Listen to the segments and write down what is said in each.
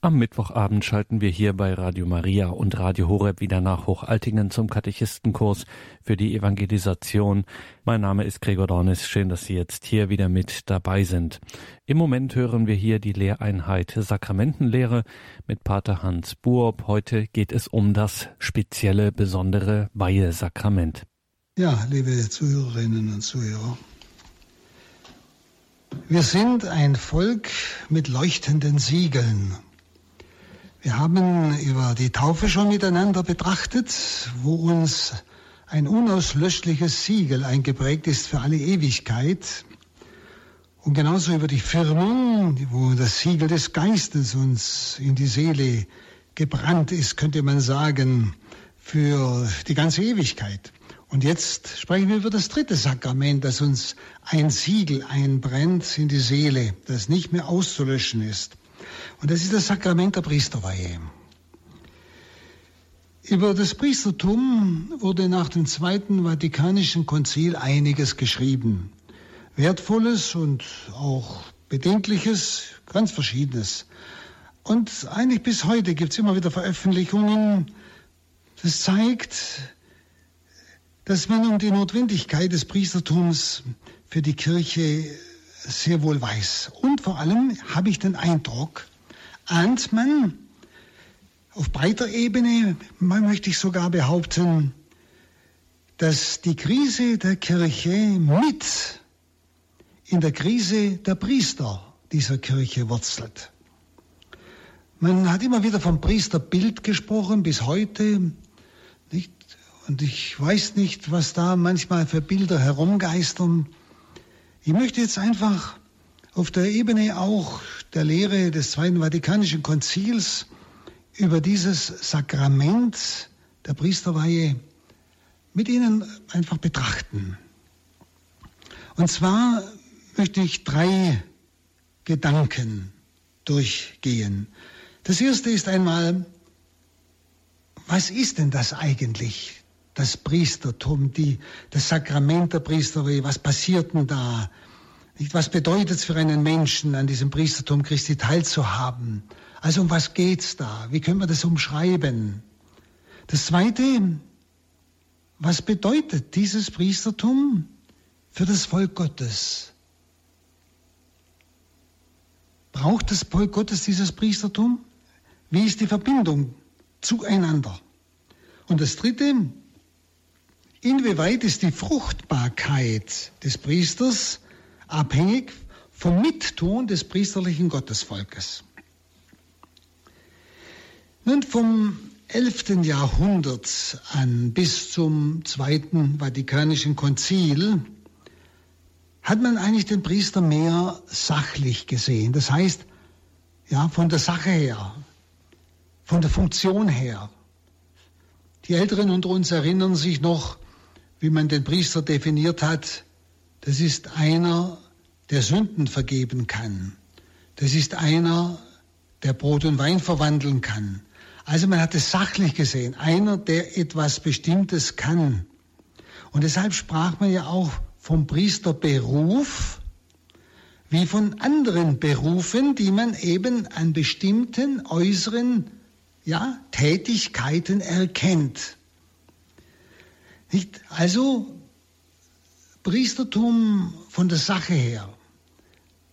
Am Mittwochabend schalten wir hier bei Radio Maria und Radio Horeb wieder nach Hochaltingen zum Katechistenkurs für die Evangelisation. Mein Name ist Gregor Dornis. Schön, dass Sie jetzt hier wieder mit dabei sind. Im Moment hören wir hier die Lehreinheit Sakramentenlehre mit Pater Hans Buob. Heute geht es um das spezielle, besondere Weihesakrament. Ja, liebe Zuhörerinnen und Zuhörer. Wir sind ein Volk mit leuchtenden Siegeln. Wir haben über die Taufe schon miteinander betrachtet, wo uns ein unauslöschliches Siegel eingeprägt ist für alle Ewigkeit. Und genauso über die Firmung, wo das Siegel des Geistes uns in die Seele gebrannt ist, könnte man sagen, für die ganze Ewigkeit. Und jetzt sprechen wir über das dritte Sakrament, das uns ein Siegel einbrennt in die Seele, das nicht mehr auszulöschen ist. Und das ist das Sakrament der Priesterweihe. Über das Priestertum wurde nach dem Zweiten Vatikanischen Konzil einiges geschrieben. Wertvolles und auch Bedenkliches, ganz Verschiedenes. Und eigentlich bis heute gibt es immer wieder Veröffentlichungen. Das zeigt, dass man um die Notwendigkeit des Priestertums für die Kirche sehr wohl weiß. Und vor allem habe ich den Eindruck, ahnt man auf breiter Ebene, man möchte ich sogar behaupten, dass die Krise der Kirche mit in der Krise der Priester dieser Kirche wurzelt. Man hat immer wieder vom Priesterbild gesprochen, bis heute. Nicht? Und ich weiß nicht, was da manchmal für Bilder herumgeistern. Ich möchte jetzt einfach auf der Ebene auch der Lehre des Zweiten Vatikanischen Konzils über dieses Sakrament der Priesterweihe mit Ihnen einfach betrachten. Und zwar möchte ich drei Gedanken durchgehen. Das erste ist einmal, was ist denn das eigentlich? Das Priestertum, die, das Sakrament der Priesterweihe, was passiert denn da? Was bedeutet es für einen Menschen, an diesem Priestertum Christi teilzuhaben? Also um was geht's da? Wie können wir das umschreiben? Das Zweite, was bedeutet dieses Priestertum für das Volk Gottes? Braucht das Volk Gottes dieses Priestertum? Wie ist die Verbindung zueinander? Und das Dritte, Inwieweit ist die Fruchtbarkeit des Priesters abhängig vom Mittun des priesterlichen Gottesvolkes? Nun, vom 11. Jahrhundert an bis zum Zweiten Vatikanischen Konzil hat man eigentlich den Priester mehr sachlich gesehen. Das heißt, ja, von der Sache her, von der Funktion her. Die Älteren unter uns erinnern sich noch wie man den Priester definiert hat, das ist einer, der Sünden vergeben kann. Das ist einer, der Brot und Wein verwandeln kann. Also man hat es sachlich gesehen, einer, der etwas Bestimmtes kann. Und deshalb sprach man ja auch vom Priesterberuf wie von anderen Berufen, die man eben an bestimmten äußeren ja, Tätigkeiten erkennt. Nicht? Also Priestertum von der Sache her.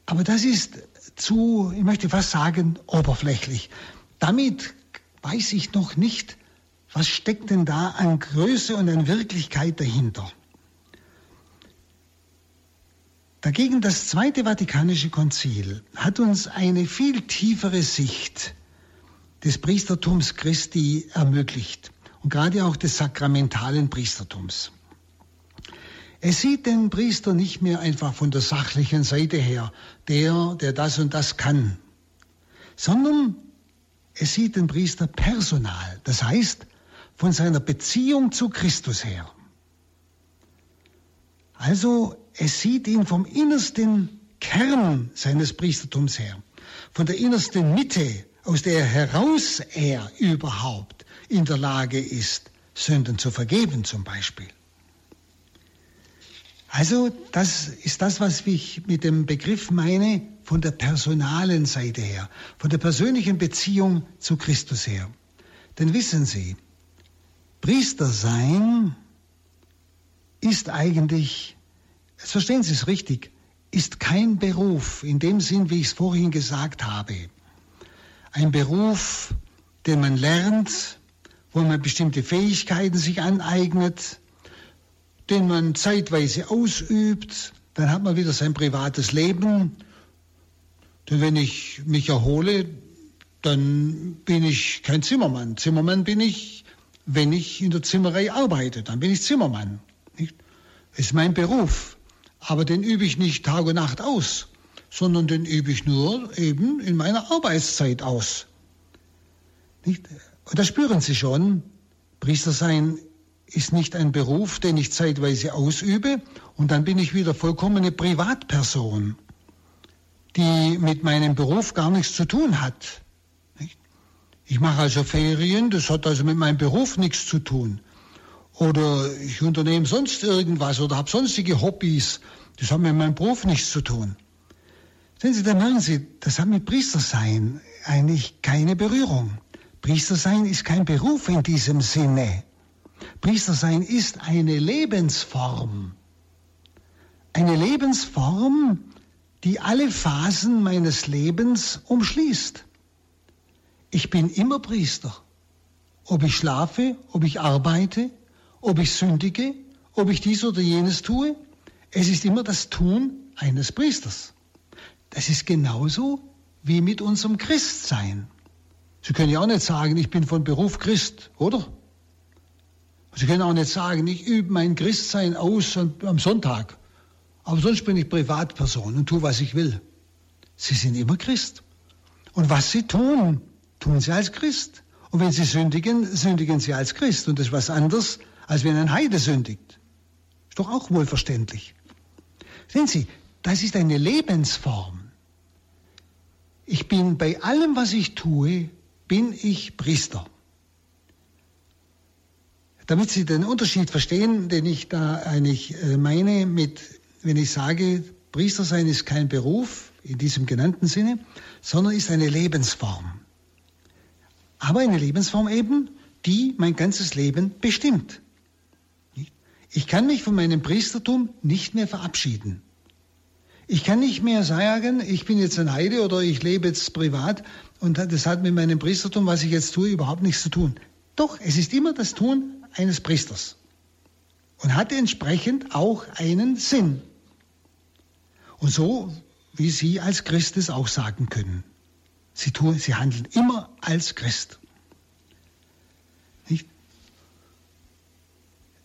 Aber das ist zu, ich möchte fast sagen, oberflächlich. Damit weiß ich noch nicht, was steckt denn da an Größe und an Wirklichkeit dahinter. Dagegen das Zweite Vatikanische Konzil hat uns eine viel tiefere Sicht des Priestertums Christi ermöglicht und gerade auch des sakramentalen Priestertums. Es sieht den Priester nicht mehr einfach von der sachlichen Seite her, der, der das und das kann, sondern es sieht den Priester personal, das heißt von seiner Beziehung zu Christus her. Also es sieht ihn vom innersten Kern seines Priestertums her, von der innersten Mitte, aus der heraus er überhaupt in der Lage ist, Sünden zu vergeben zum Beispiel. Also das ist das, was ich mit dem Begriff meine von der personalen Seite her, von der persönlichen Beziehung zu Christus her. Denn wissen Sie, Priester sein ist eigentlich, verstehen Sie es richtig, ist kein Beruf in dem Sinn, wie ich es vorhin gesagt habe. Ein Beruf, den man lernt, wo man bestimmte Fähigkeiten sich aneignet, den man zeitweise ausübt, dann hat man wieder sein privates Leben. Denn wenn ich mich erhole, dann bin ich kein Zimmermann. Zimmermann bin ich, wenn ich in der Zimmerei arbeite, dann bin ich Zimmermann. Das ist mein Beruf. Aber den übe ich nicht Tag und Nacht aus, sondern den übe ich nur eben in meiner Arbeitszeit aus. Nicht? Und das spüren Sie schon. Priester sein ist nicht ein Beruf, den ich zeitweise ausübe und dann bin ich wieder vollkommene Privatperson, die mit meinem Beruf gar nichts zu tun hat. Ich mache also Ferien, das hat also mit meinem Beruf nichts zu tun. Oder ich unternehme sonst irgendwas oder habe sonstige Hobbys, das hat mit meinem Beruf nichts zu tun. Sehen Sie, da merken Sie, das hat mit Priestersein eigentlich keine Berührung. Priester sein ist kein Beruf in diesem Sinne. Priester sein ist eine Lebensform. Eine Lebensform, die alle Phasen meines Lebens umschließt. Ich bin immer Priester. Ob ich schlafe, ob ich arbeite, ob ich sündige, ob ich dies oder jenes tue, es ist immer das Tun eines Priesters. Das ist genauso wie mit unserem Christsein. Sie können ja auch nicht sagen, ich bin von Beruf Christ, oder? Sie können auch nicht sagen, ich übe mein Christsein aus am Sonntag, aber sonst bin ich Privatperson und tue, was ich will. Sie sind immer Christ. Und was Sie tun, tun Sie als Christ. Und wenn Sie sündigen, sündigen Sie als Christ. Und das ist was anderes, als wenn ein Heide sündigt. Ist doch auch wohlverständlich. Sehen Sie, das ist eine Lebensform. Ich bin bei allem, was ich tue, bin ich Priester. Damit Sie den Unterschied verstehen, den ich da eigentlich äh, meine, mit, wenn ich sage, Priester sein ist kein Beruf in diesem genannten Sinne, sondern ist eine Lebensform. Aber eine Lebensform eben, die mein ganzes Leben bestimmt. Ich kann mich von meinem Priestertum nicht mehr verabschieden. Ich kann nicht mehr sagen, ich bin jetzt ein Heide oder ich lebe jetzt privat und das hat mit meinem Priestertum, was ich jetzt tue, überhaupt nichts zu tun. Doch, es ist immer das Tun eines Priesters und hat entsprechend auch einen Sinn. Und so, wie Sie als Christ es auch sagen können. Sie, tun, Sie handeln immer als Christ. Nicht?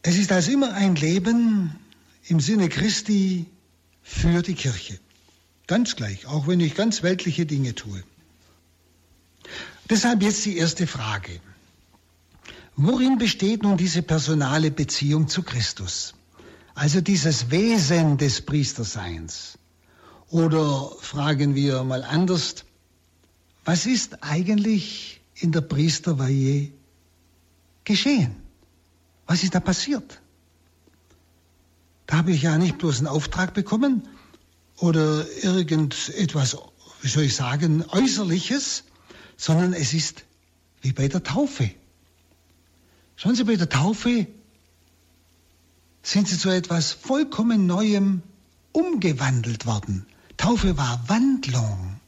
Es ist also immer ein Leben im Sinne Christi für die Kirche. Ganz gleich, auch wenn ich ganz weltliche Dinge tue. Deshalb jetzt die erste Frage. Worin besteht nun diese personale Beziehung zu Christus? Also dieses Wesen des Priesterseins. Oder fragen wir mal anders, was ist eigentlich in der Priesterweihe geschehen? Was ist da passiert? Da habe ich ja nicht bloß einen Auftrag bekommen oder irgendetwas, wie soll ich sagen, äußerliches, sondern es ist wie bei der Taufe. Schauen Sie, bei der Taufe sind Sie zu etwas vollkommen Neuem umgewandelt worden. Taufe war Wandlung.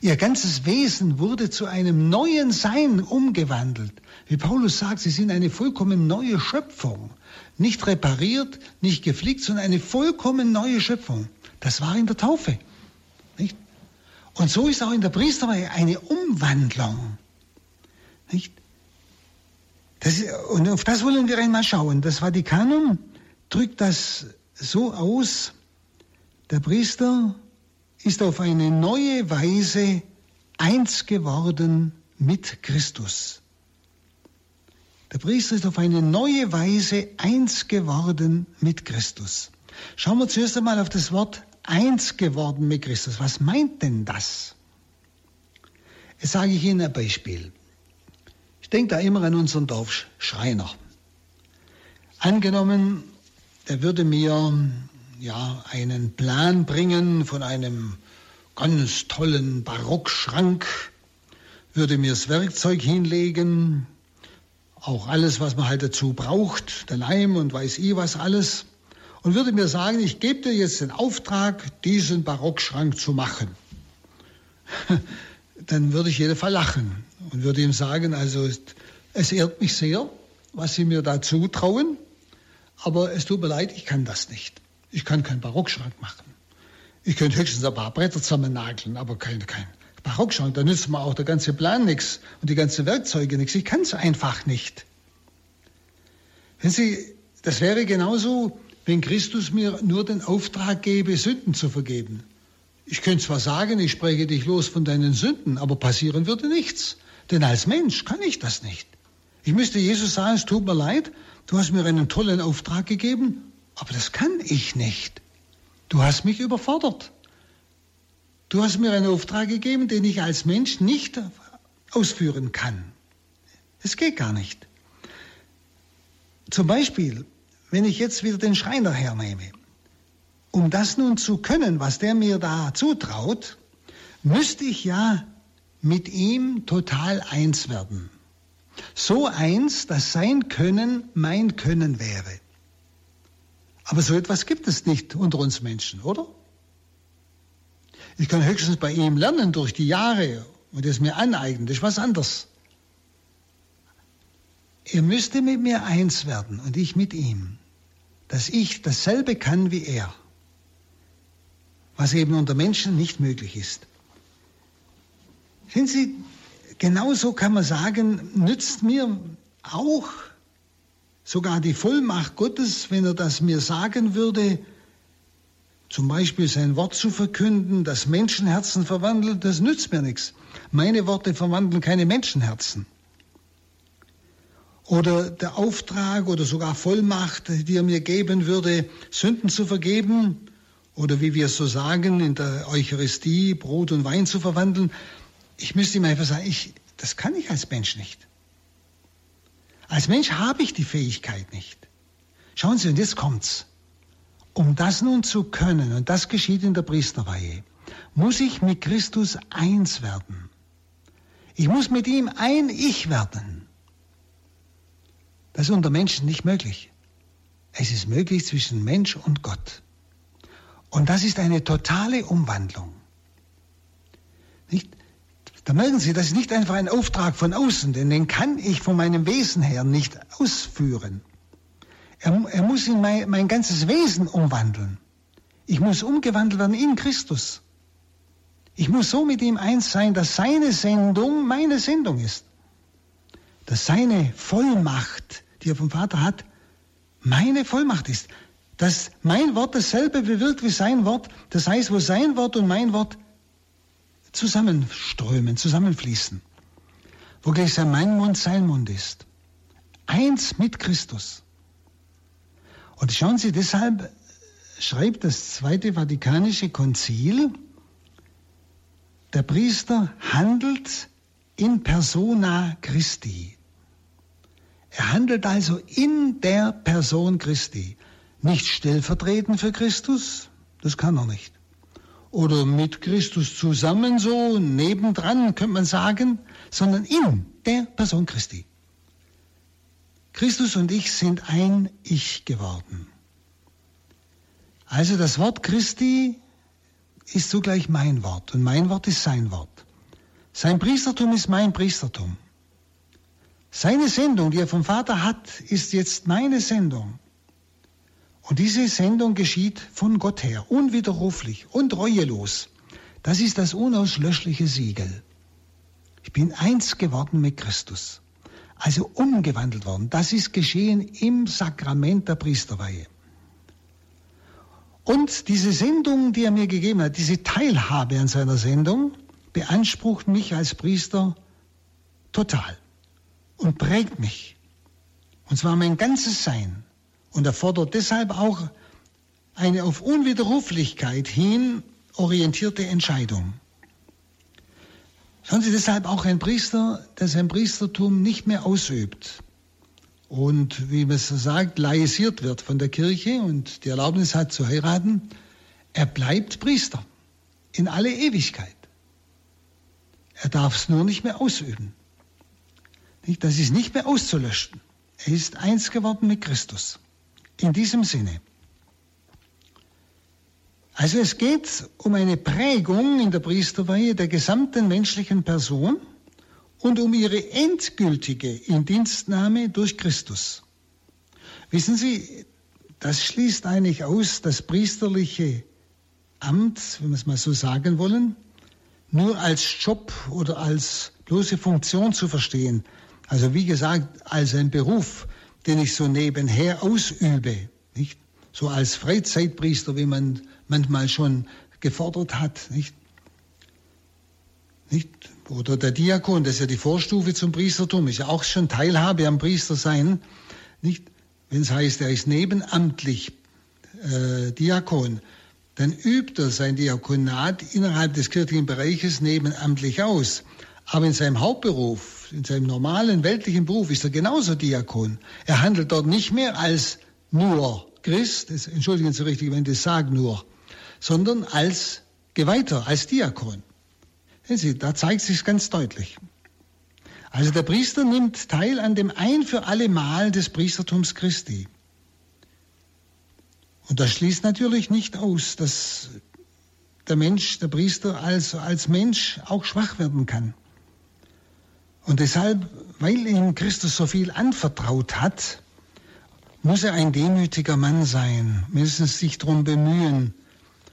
Ihr ganzes Wesen wurde zu einem neuen Sein umgewandelt. Wie Paulus sagt, Sie sind eine vollkommen neue Schöpfung. Nicht repariert, nicht geflickt, sondern eine vollkommen neue Schöpfung. Das war in der Taufe. Nicht? Und so ist auch in der Priesterweihe eine Umwandlung. Nicht? Das, und auf das wollen wir einmal schauen. Das Vatikanum drückt das so aus, der Priester ist auf eine neue Weise eins geworden mit Christus. Der Priester ist auf eine neue Weise eins geworden mit Christus. Schauen wir zuerst einmal auf das Wort eins geworden mit Christus. Was meint denn das? Jetzt sage ich Ihnen ein Beispiel. Ich denke da immer an unseren Dorfschreiner. Angenommen, er würde mir ja, einen Plan bringen von einem ganz tollen Barockschrank, würde mir das Werkzeug hinlegen, auch alles, was man halt dazu braucht, der Leim und weiß ich was alles, und würde mir sagen, ich gebe dir jetzt den Auftrag, diesen Barockschrank zu machen. Dann würde ich jeden Fall lachen und würde ihm sagen, also es ehrt mich sehr, was Sie mir da zutrauen, aber es tut mir leid, ich kann das nicht. Ich kann keinen Barockschrank machen. Ich könnte höchstens ein paar Bretter zusammennageln, aber kein, kein Barockschrank. Da nützt mir auch der ganze Plan nichts und die ganzen Werkzeuge nichts. Ich kann es einfach nicht. Wenn Sie, das wäre genauso, wenn Christus mir nur den Auftrag gäbe, Sünden zu vergeben. Ich könnte zwar sagen, ich spreche dich los von deinen Sünden, aber passieren würde nichts. Denn als Mensch kann ich das nicht. Ich müsste Jesus sagen, es tut mir leid, du hast mir einen tollen Auftrag gegeben, aber das kann ich nicht. Du hast mich überfordert. Du hast mir einen Auftrag gegeben, den ich als Mensch nicht ausführen kann. Es geht gar nicht. Zum Beispiel, wenn ich jetzt wieder den Schreiner hernehme, um das nun zu können, was der mir da zutraut, müsste ich ja mit ihm total eins werden. So eins, dass sein Können mein Können wäre. Aber so etwas gibt es nicht unter uns Menschen, oder? Ich kann höchstens bei ihm lernen durch die Jahre und es mir aneignen. Das ist was anderes. Er müsste mit mir eins werden und ich mit ihm, dass ich dasselbe kann wie er, was eben unter Menschen nicht möglich ist. Sehen Sie, genauso kann man sagen, nützt mir auch sogar die Vollmacht Gottes, wenn er das mir sagen würde, zum Beispiel sein Wort zu verkünden, das Menschenherzen verwandelt, das nützt mir nichts. Meine Worte verwandeln keine Menschenherzen. Oder der Auftrag oder sogar Vollmacht, die er mir geben würde, Sünden zu vergeben, oder wie wir es so sagen, in der Eucharistie Brot und Wein zu verwandeln. Ich müsste ihm einfach sagen, ich, das kann ich als Mensch nicht. Als Mensch habe ich die Fähigkeit nicht. Schauen Sie, und jetzt kommt's. Um das nun zu können, und das geschieht in der Priesterweihe, muss ich mit Christus eins werden. Ich muss mit ihm ein Ich werden. Das ist unter Menschen nicht möglich. Es ist möglich zwischen Mensch und Gott. Und das ist eine totale Umwandlung. Nicht? Da merken Sie, das ist nicht einfach ein Auftrag von außen, denn den kann ich von meinem Wesen her nicht ausführen. Er, er muss in mein, mein ganzes Wesen umwandeln. Ich muss umgewandelt werden in Christus. Ich muss so mit ihm eins sein, dass seine Sendung meine Sendung ist. Dass seine Vollmacht, die er vom Vater hat, meine Vollmacht ist. Dass mein Wort dasselbe bewirkt wie sein Wort. Das heißt, wo sein Wort und mein Wort zusammenströmen, zusammenfließen. Wo gleichsam mein Mund sein Mund ist. Eins mit Christus. Und schauen Sie, deshalb schreibt das Zweite Vatikanische Konzil, der Priester handelt in persona Christi. Er handelt also in der Person Christi. Nicht stellvertretend für Christus, das kann er nicht oder mit Christus zusammen so nebendran, könnte man sagen, sondern in der Person Christi. Christus und ich sind ein Ich geworden. Also das Wort Christi ist zugleich mein Wort und mein Wort ist sein Wort. Sein Priestertum ist mein Priestertum. Seine Sendung, die er vom Vater hat, ist jetzt meine Sendung. Und diese Sendung geschieht von Gott her, unwiderruflich und reuelos. Das ist das unauslöschliche Siegel. Ich bin eins geworden mit Christus, also umgewandelt worden. Das ist geschehen im Sakrament der Priesterweihe. Und diese Sendung, die er mir gegeben hat, diese Teilhabe an seiner Sendung, beansprucht mich als Priester total und prägt mich. Und zwar mein ganzes Sein. Und er fordert deshalb auch eine auf Unwiderruflichkeit hin orientierte Entscheidung. Schauen Sie deshalb auch ein Priester, der sein Priestertum nicht mehr ausübt, und, wie man so sagt, laisiert wird von der Kirche und die Erlaubnis hat zu heiraten, er bleibt Priester in alle Ewigkeit. Er darf es nur nicht mehr ausüben. Das ist nicht mehr auszulöschen. Er ist eins geworden mit Christus. In diesem Sinne. Also es geht um eine Prägung in der Priesterweihe der gesamten menschlichen Person und um ihre endgültige Indienstnahme durch Christus. Wissen Sie, das schließt eigentlich aus das priesterliche Amt, wenn wir es mal so sagen wollen, nur als Job oder als bloße Funktion zu verstehen. Also wie gesagt, als ein Beruf, den ich so nebenher ausübe, nicht? So als Freizeitpriester, wie man manchmal schon gefordert hat, nicht? Nicht? Oder der Diakon, das ist ja die Vorstufe zum Priestertum, ist ja auch schon Teilhabe am Priestersein, nicht? Wenn es heißt, er ist nebenamtlich äh, Diakon, dann übt er sein Diakonat innerhalb des kirchlichen Bereiches nebenamtlich aus. Aber in seinem Hauptberuf, in seinem normalen weltlichen Beruf ist er genauso Diakon. Er handelt dort nicht mehr als nur Christ, entschuldigen Sie richtig, wenn ich das sage nur, sondern als Geweihter, als Diakon. Sehen Sie, da zeigt sich ganz deutlich. Also der Priester nimmt teil an dem ein für alle Mal des Priestertums Christi. Und das schließt natürlich nicht aus, dass der Mensch, der Priester als, als Mensch auch schwach werden kann. Und deshalb, weil ihm Christus so viel anvertraut hat, muss er ein demütiger Mann sein, mindestens sich darum bemühen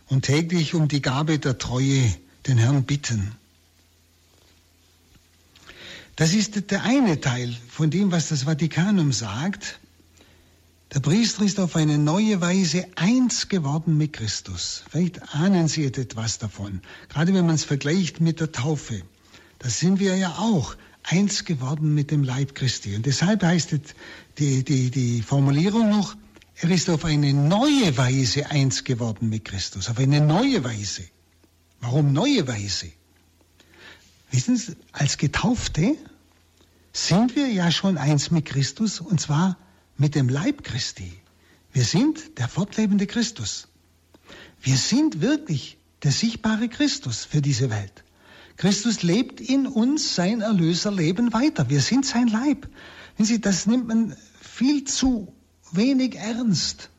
und täglich um die Gabe der Treue den Herrn bitten. Das ist der eine Teil von dem, was das Vatikanum sagt. Der Priester ist auf eine neue Weise eins geworden mit Christus. Vielleicht ahnen Sie etwas davon, gerade wenn man es vergleicht mit der Taufe. Da sind wir ja auch eins geworden mit dem Leib Christi. Und deshalb heißt die, die, die Formulierung noch, er ist auf eine neue Weise eins geworden mit Christus. Auf eine neue Weise. Warum neue Weise? Wissen Sie, als Getaufte sind wir ja schon eins mit Christus und zwar mit dem Leib Christi. Wir sind der fortlebende Christus. Wir sind wirklich der sichtbare Christus für diese Welt. Christus lebt in uns sein Erlöserleben weiter. Wir sind sein Leib. Wenn Sie, das nimmt man viel zu wenig ernst.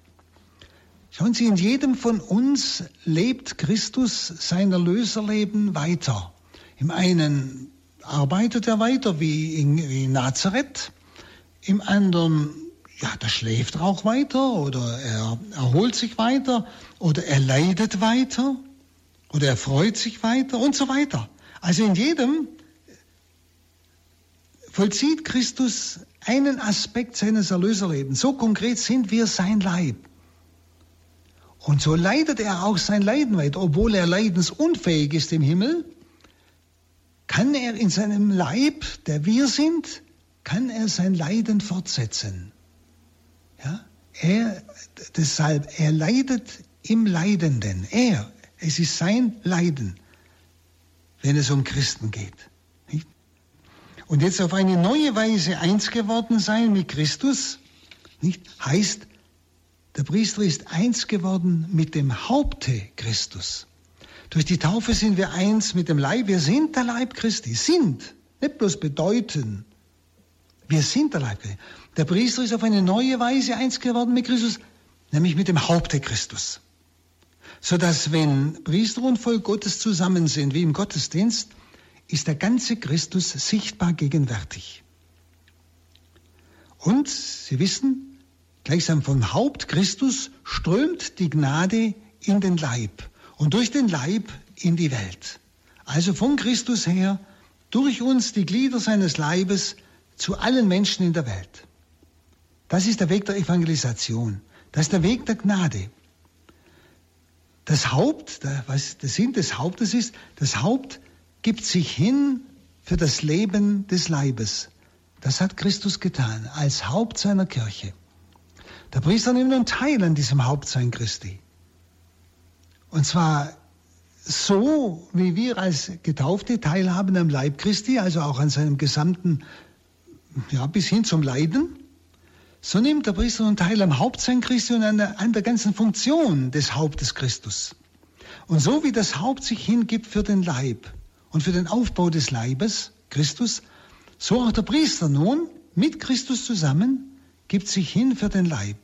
Schauen Sie, in jedem von uns lebt Christus sein Erlöserleben weiter. Im einen arbeitet er weiter wie in, wie in Nazareth, im anderen ja, da schläft er auch weiter oder er erholt sich weiter oder er leidet weiter oder er freut sich weiter und so weiter. Also in jedem vollzieht Christus einen Aspekt seines Erlöserlebens. So konkret sind wir sein Leib. Und so leidet er auch sein Leiden weiter. Obwohl er leidensunfähig ist im Himmel, kann er in seinem Leib, der wir sind, kann er sein Leiden fortsetzen. Ja? Er, deshalb, er leidet im Leidenden. Er, es ist sein Leiden, wenn es um Christen geht. Und jetzt auf eine neue Weise eins geworden sein mit Christus, nicht? heißt, der Priester ist eins geworden mit dem Haupte Christus. Durch die Taufe sind wir eins mit dem Leib. Wir sind der Leib Christi. Sind. Nicht bloß bedeuten. Wir sind der Leib Christi. Der Priester ist auf eine neue Weise eins geworden mit Christus, nämlich mit dem Haupte Christus. Sodass, wenn Priester und Volk Gottes zusammen sind, wie im Gottesdienst, ist der ganze Christus sichtbar gegenwärtig. Und Sie wissen, gleichsam vom Haupt Christus strömt die Gnade in den Leib und durch den Leib in die Welt. Also von Christus her, durch uns die Glieder seines Leibes zu allen Menschen in der Welt. Das ist der Weg der Evangelisation. Das ist der Weg der Gnade. Das Haupt, was der Sinn des Hauptes ist, das Haupt gibt sich hin für das Leben des Leibes. Das hat Christus getan, als Haupt seiner Kirche. Der Priester nimmt nun teil an diesem Hauptsein Christi. Und zwar so, wie wir als Getaufte teilhaben am Leib Christi, also auch an seinem gesamten, ja, bis hin zum Leiden, so nimmt der Priester nun teil am Hauptsein Christi und an der, an der ganzen Funktion des Hauptes Christus. Und so wie das Haupt sich hingibt für den Leib und für den Aufbau des Leibes, Christus, so auch der Priester nun mit Christus zusammen gibt sich hin für den Leib.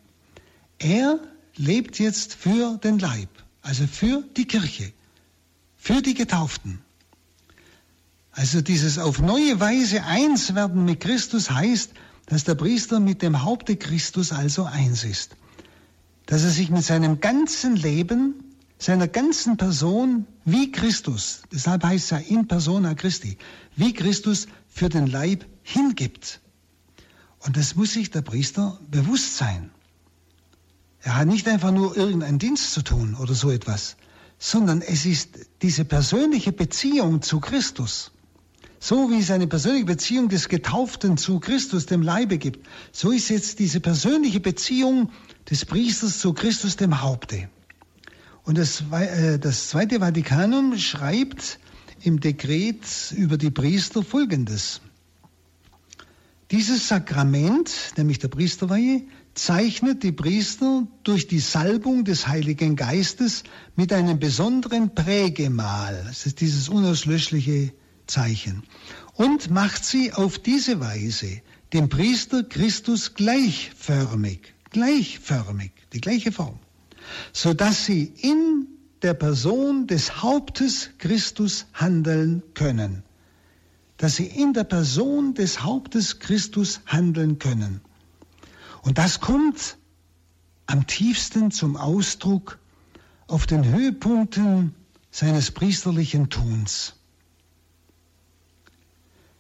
Er lebt jetzt für den Leib, also für die Kirche, für die Getauften. Also dieses auf neue Weise eins werden mit Christus heißt, dass der Priester mit dem Haupte Christus also eins ist. Dass er sich mit seinem ganzen Leben, seiner ganzen Person wie Christus, deshalb heißt ja in persona Christi, wie Christus für den Leib hingibt. Und das muss sich der Priester bewusst sein. Er hat nicht einfach nur irgendeinen Dienst zu tun oder so etwas, sondern es ist diese persönliche Beziehung zu Christus. So wie es eine persönliche Beziehung des Getauften zu Christus, dem Leibe gibt, so ist jetzt diese persönliche Beziehung des Priesters zu Christus, dem Haupte. Und das, äh, das Zweite Vatikanum schreibt im Dekret über die Priester Folgendes. Dieses Sakrament, nämlich der Priesterweihe, zeichnet die Priester durch die Salbung des Heiligen Geistes mit einem besonderen Prägemal, das ist dieses unauslöschliche Zeichen. Und macht sie auf diese Weise dem Priester Christus gleichförmig, gleichförmig, die gleiche Form, so dass sie in der Person des Hauptes Christus handeln können, dass sie in der Person des Hauptes Christus handeln können. Und das kommt am tiefsten zum Ausdruck auf den Höhepunkten seines priesterlichen Tuns.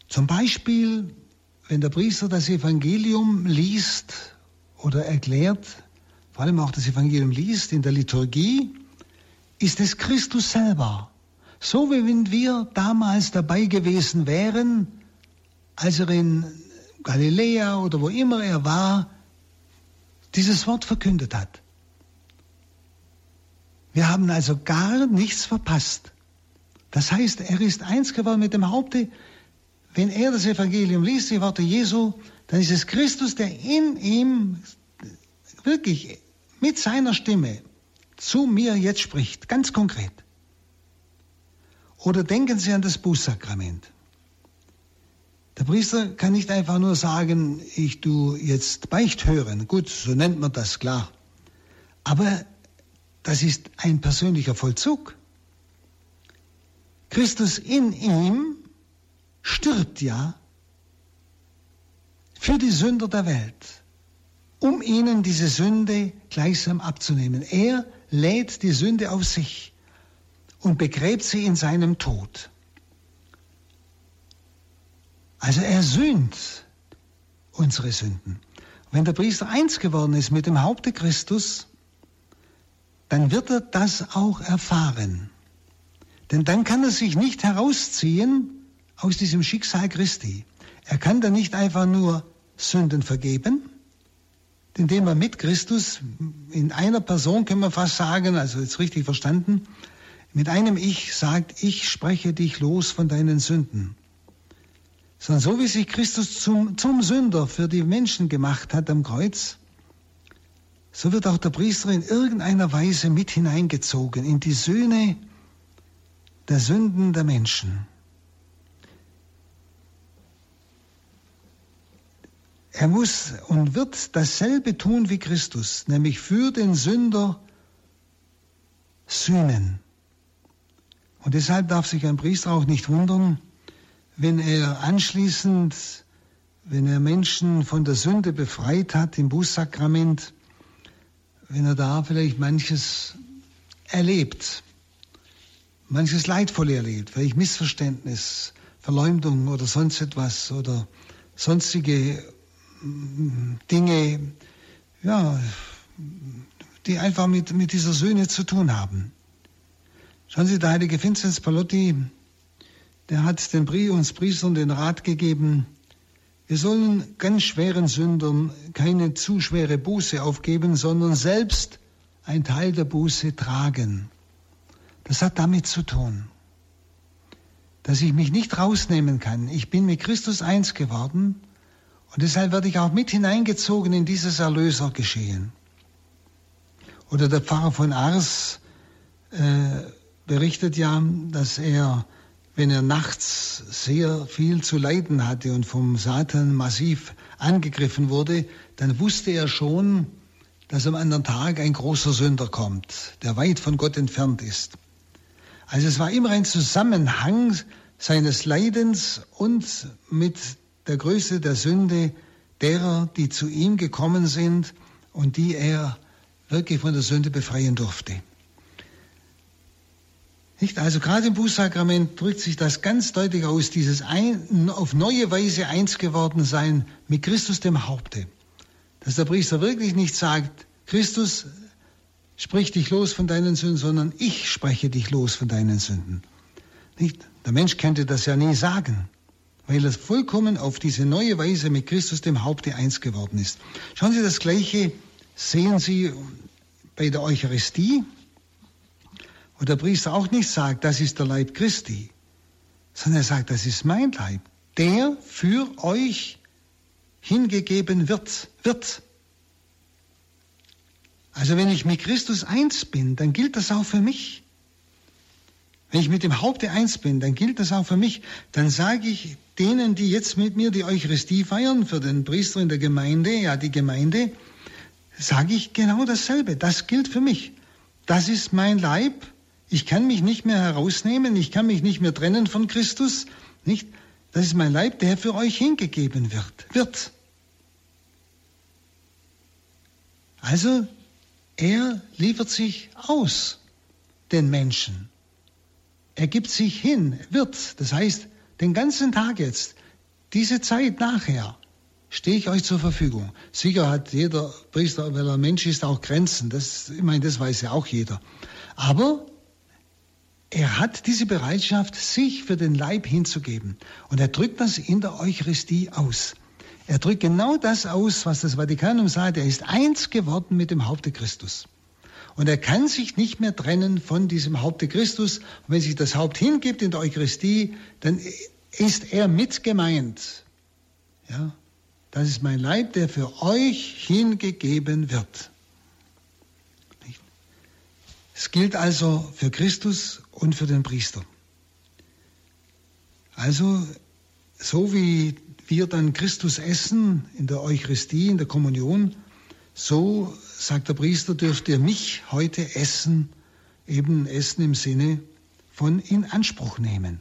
Zum Beispiel, wenn der Priester das Evangelium liest oder erklärt, vor allem auch das Evangelium liest in der Liturgie, ist es Christus selber. So wie wenn wir damals dabei gewesen wären, als er in Galiläa oder wo immer er war, dieses Wort verkündet hat. Wir haben also gar nichts verpasst. Das heißt, er ist eins geworden mit dem Haupte wenn er das Evangelium liest, die Worte Jesu, dann ist es Christus, der in ihm wirklich mit seiner Stimme zu mir jetzt spricht, ganz konkret. Oder denken Sie an das Bußsakrament. Der Priester kann nicht einfach nur sagen, ich tu jetzt Beicht hören. Gut, so nennt man das, klar. Aber das ist ein persönlicher Vollzug. Christus in ihm stirbt ja für die Sünder der Welt, um ihnen diese Sünde gleichsam abzunehmen. Er lädt die Sünde auf sich und begräbt sie in seinem Tod. Also er sühnt unsere Sünden. Wenn der Priester eins geworden ist mit dem Haupte Christus, dann wird er das auch erfahren. Denn dann kann er sich nicht herausziehen aus diesem Schicksal Christi. Er kann dann nicht einfach nur Sünden vergeben, indem er mit Christus in einer Person, können wir fast sagen, also jetzt richtig verstanden, mit einem Ich sagt, ich spreche dich los von deinen Sünden. Sondern so wie sich Christus zum, zum Sünder für die Menschen gemacht hat am Kreuz, so wird auch der Priester in irgendeiner Weise mit hineingezogen in die Söhne der Sünden der Menschen. Er muss und wird dasselbe tun wie Christus, nämlich für den Sünder sühnen. Und deshalb darf sich ein Priester auch nicht wundern, wenn er anschließend, wenn er Menschen von der Sünde befreit hat im Bußsakrament, wenn er da vielleicht manches erlebt, manches Leidvoll erlebt, vielleicht Missverständnis, Verleumdung oder sonst etwas oder sonstige Dinge, ja, die einfach mit, mit dieser Söhne zu tun haben. Schauen Sie, der heilige Vinzenz Palotti, der hat den Brie uns Priestern den Rat gegeben, wir sollen ganz schweren Sündern keine zu schwere Buße aufgeben, sondern selbst ein Teil der Buße tragen. Das hat damit zu tun, dass ich mich nicht rausnehmen kann. Ich bin mit Christus eins geworden Und deshalb werde ich auch mit hineingezogen in dieses Erlösergeschehen. Oder der Pfarrer von Ars äh, berichtet ja, dass er, wenn er nachts sehr viel zu leiden hatte und vom Satan massiv angegriffen wurde, dann wusste er schon, dass am anderen Tag ein großer Sünder kommt, der weit von Gott entfernt ist. Also es war immer ein Zusammenhang seines Leidens und mit der Größe der Sünde derer, die zu ihm gekommen sind und die er wirklich von der Sünde befreien durfte. Nicht? Also gerade im Bußsakrament drückt sich das ganz deutlich aus, dieses ein, auf neue Weise eins geworden sein mit Christus dem Haupte. Dass der Priester wirklich nicht sagt, Christus sprich dich los von deinen Sünden, sondern ich spreche dich los von deinen Sünden. Nicht? Der Mensch könnte das ja nie sagen, weil er vollkommen auf diese neue Weise mit Christus dem Haupte eins geworden ist. Schauen Sie, das Gleiche sehen Sie bei der Eucharistie, wo der Priester auch nicht sagt, das ist der Leib Christi, sondern er sagt, das ist mein Leib, der für euch hingegeben wird, wird. Also wenn ich mit Christus eins bin, dann gilt das auch für mich. Wenn ich mit dem Haupte eins bin, dann gilt das auch für mich. Dann sage ich denen, die jetzt mit mir die Eucharistie feiern, für den Priester in der Gemeinde, ja die Gemeinde, sage ich genau dasselbe. Das gilt für mich. Das ist mein Leib. Ich kann mich nicht mehr herausnehmen. Ich kann mich nicht mehr trennen von Christus. Nicht? Das ist mein Leib, der für euch hingegeben wird. Wird. Also, er liefert sich aus den Menschen. Er gibt sich hin, wird. Das heißt, den ganzen Tag jetzt, diese Zeit nachher, stehe ich euch zur Verfügung. Sicher hat jeder Priester, weil er Mensch ist, auch Grenzen. Das, ich meine, das weiß ja auch jeder. Aber er hat diese Bereitschaft, sich für den Leib hinzugeben. Und er drückt das in der Eucharistie aus. Er drückt genau das aus, was das Vatikanum sagt. Er ist eins geworden mit dem Haupte Christus. Und er kann sich nicht mehr trennen von diesem Haupte Christus. Und wenn sich das Haupt hingibt in der Eucharistie, dann ist er mit gemeint. Ja, das ist mein Leib, der für euch hingegeben wird. Es gilt also für Christus und für den Priester. Also, so wie wir dann Christus essen in der Eucharistie, in der Kommunion, so sagt der Priester, dürft ihr mich heute essen, eben essen im Sinne von in Anspruch nehmen.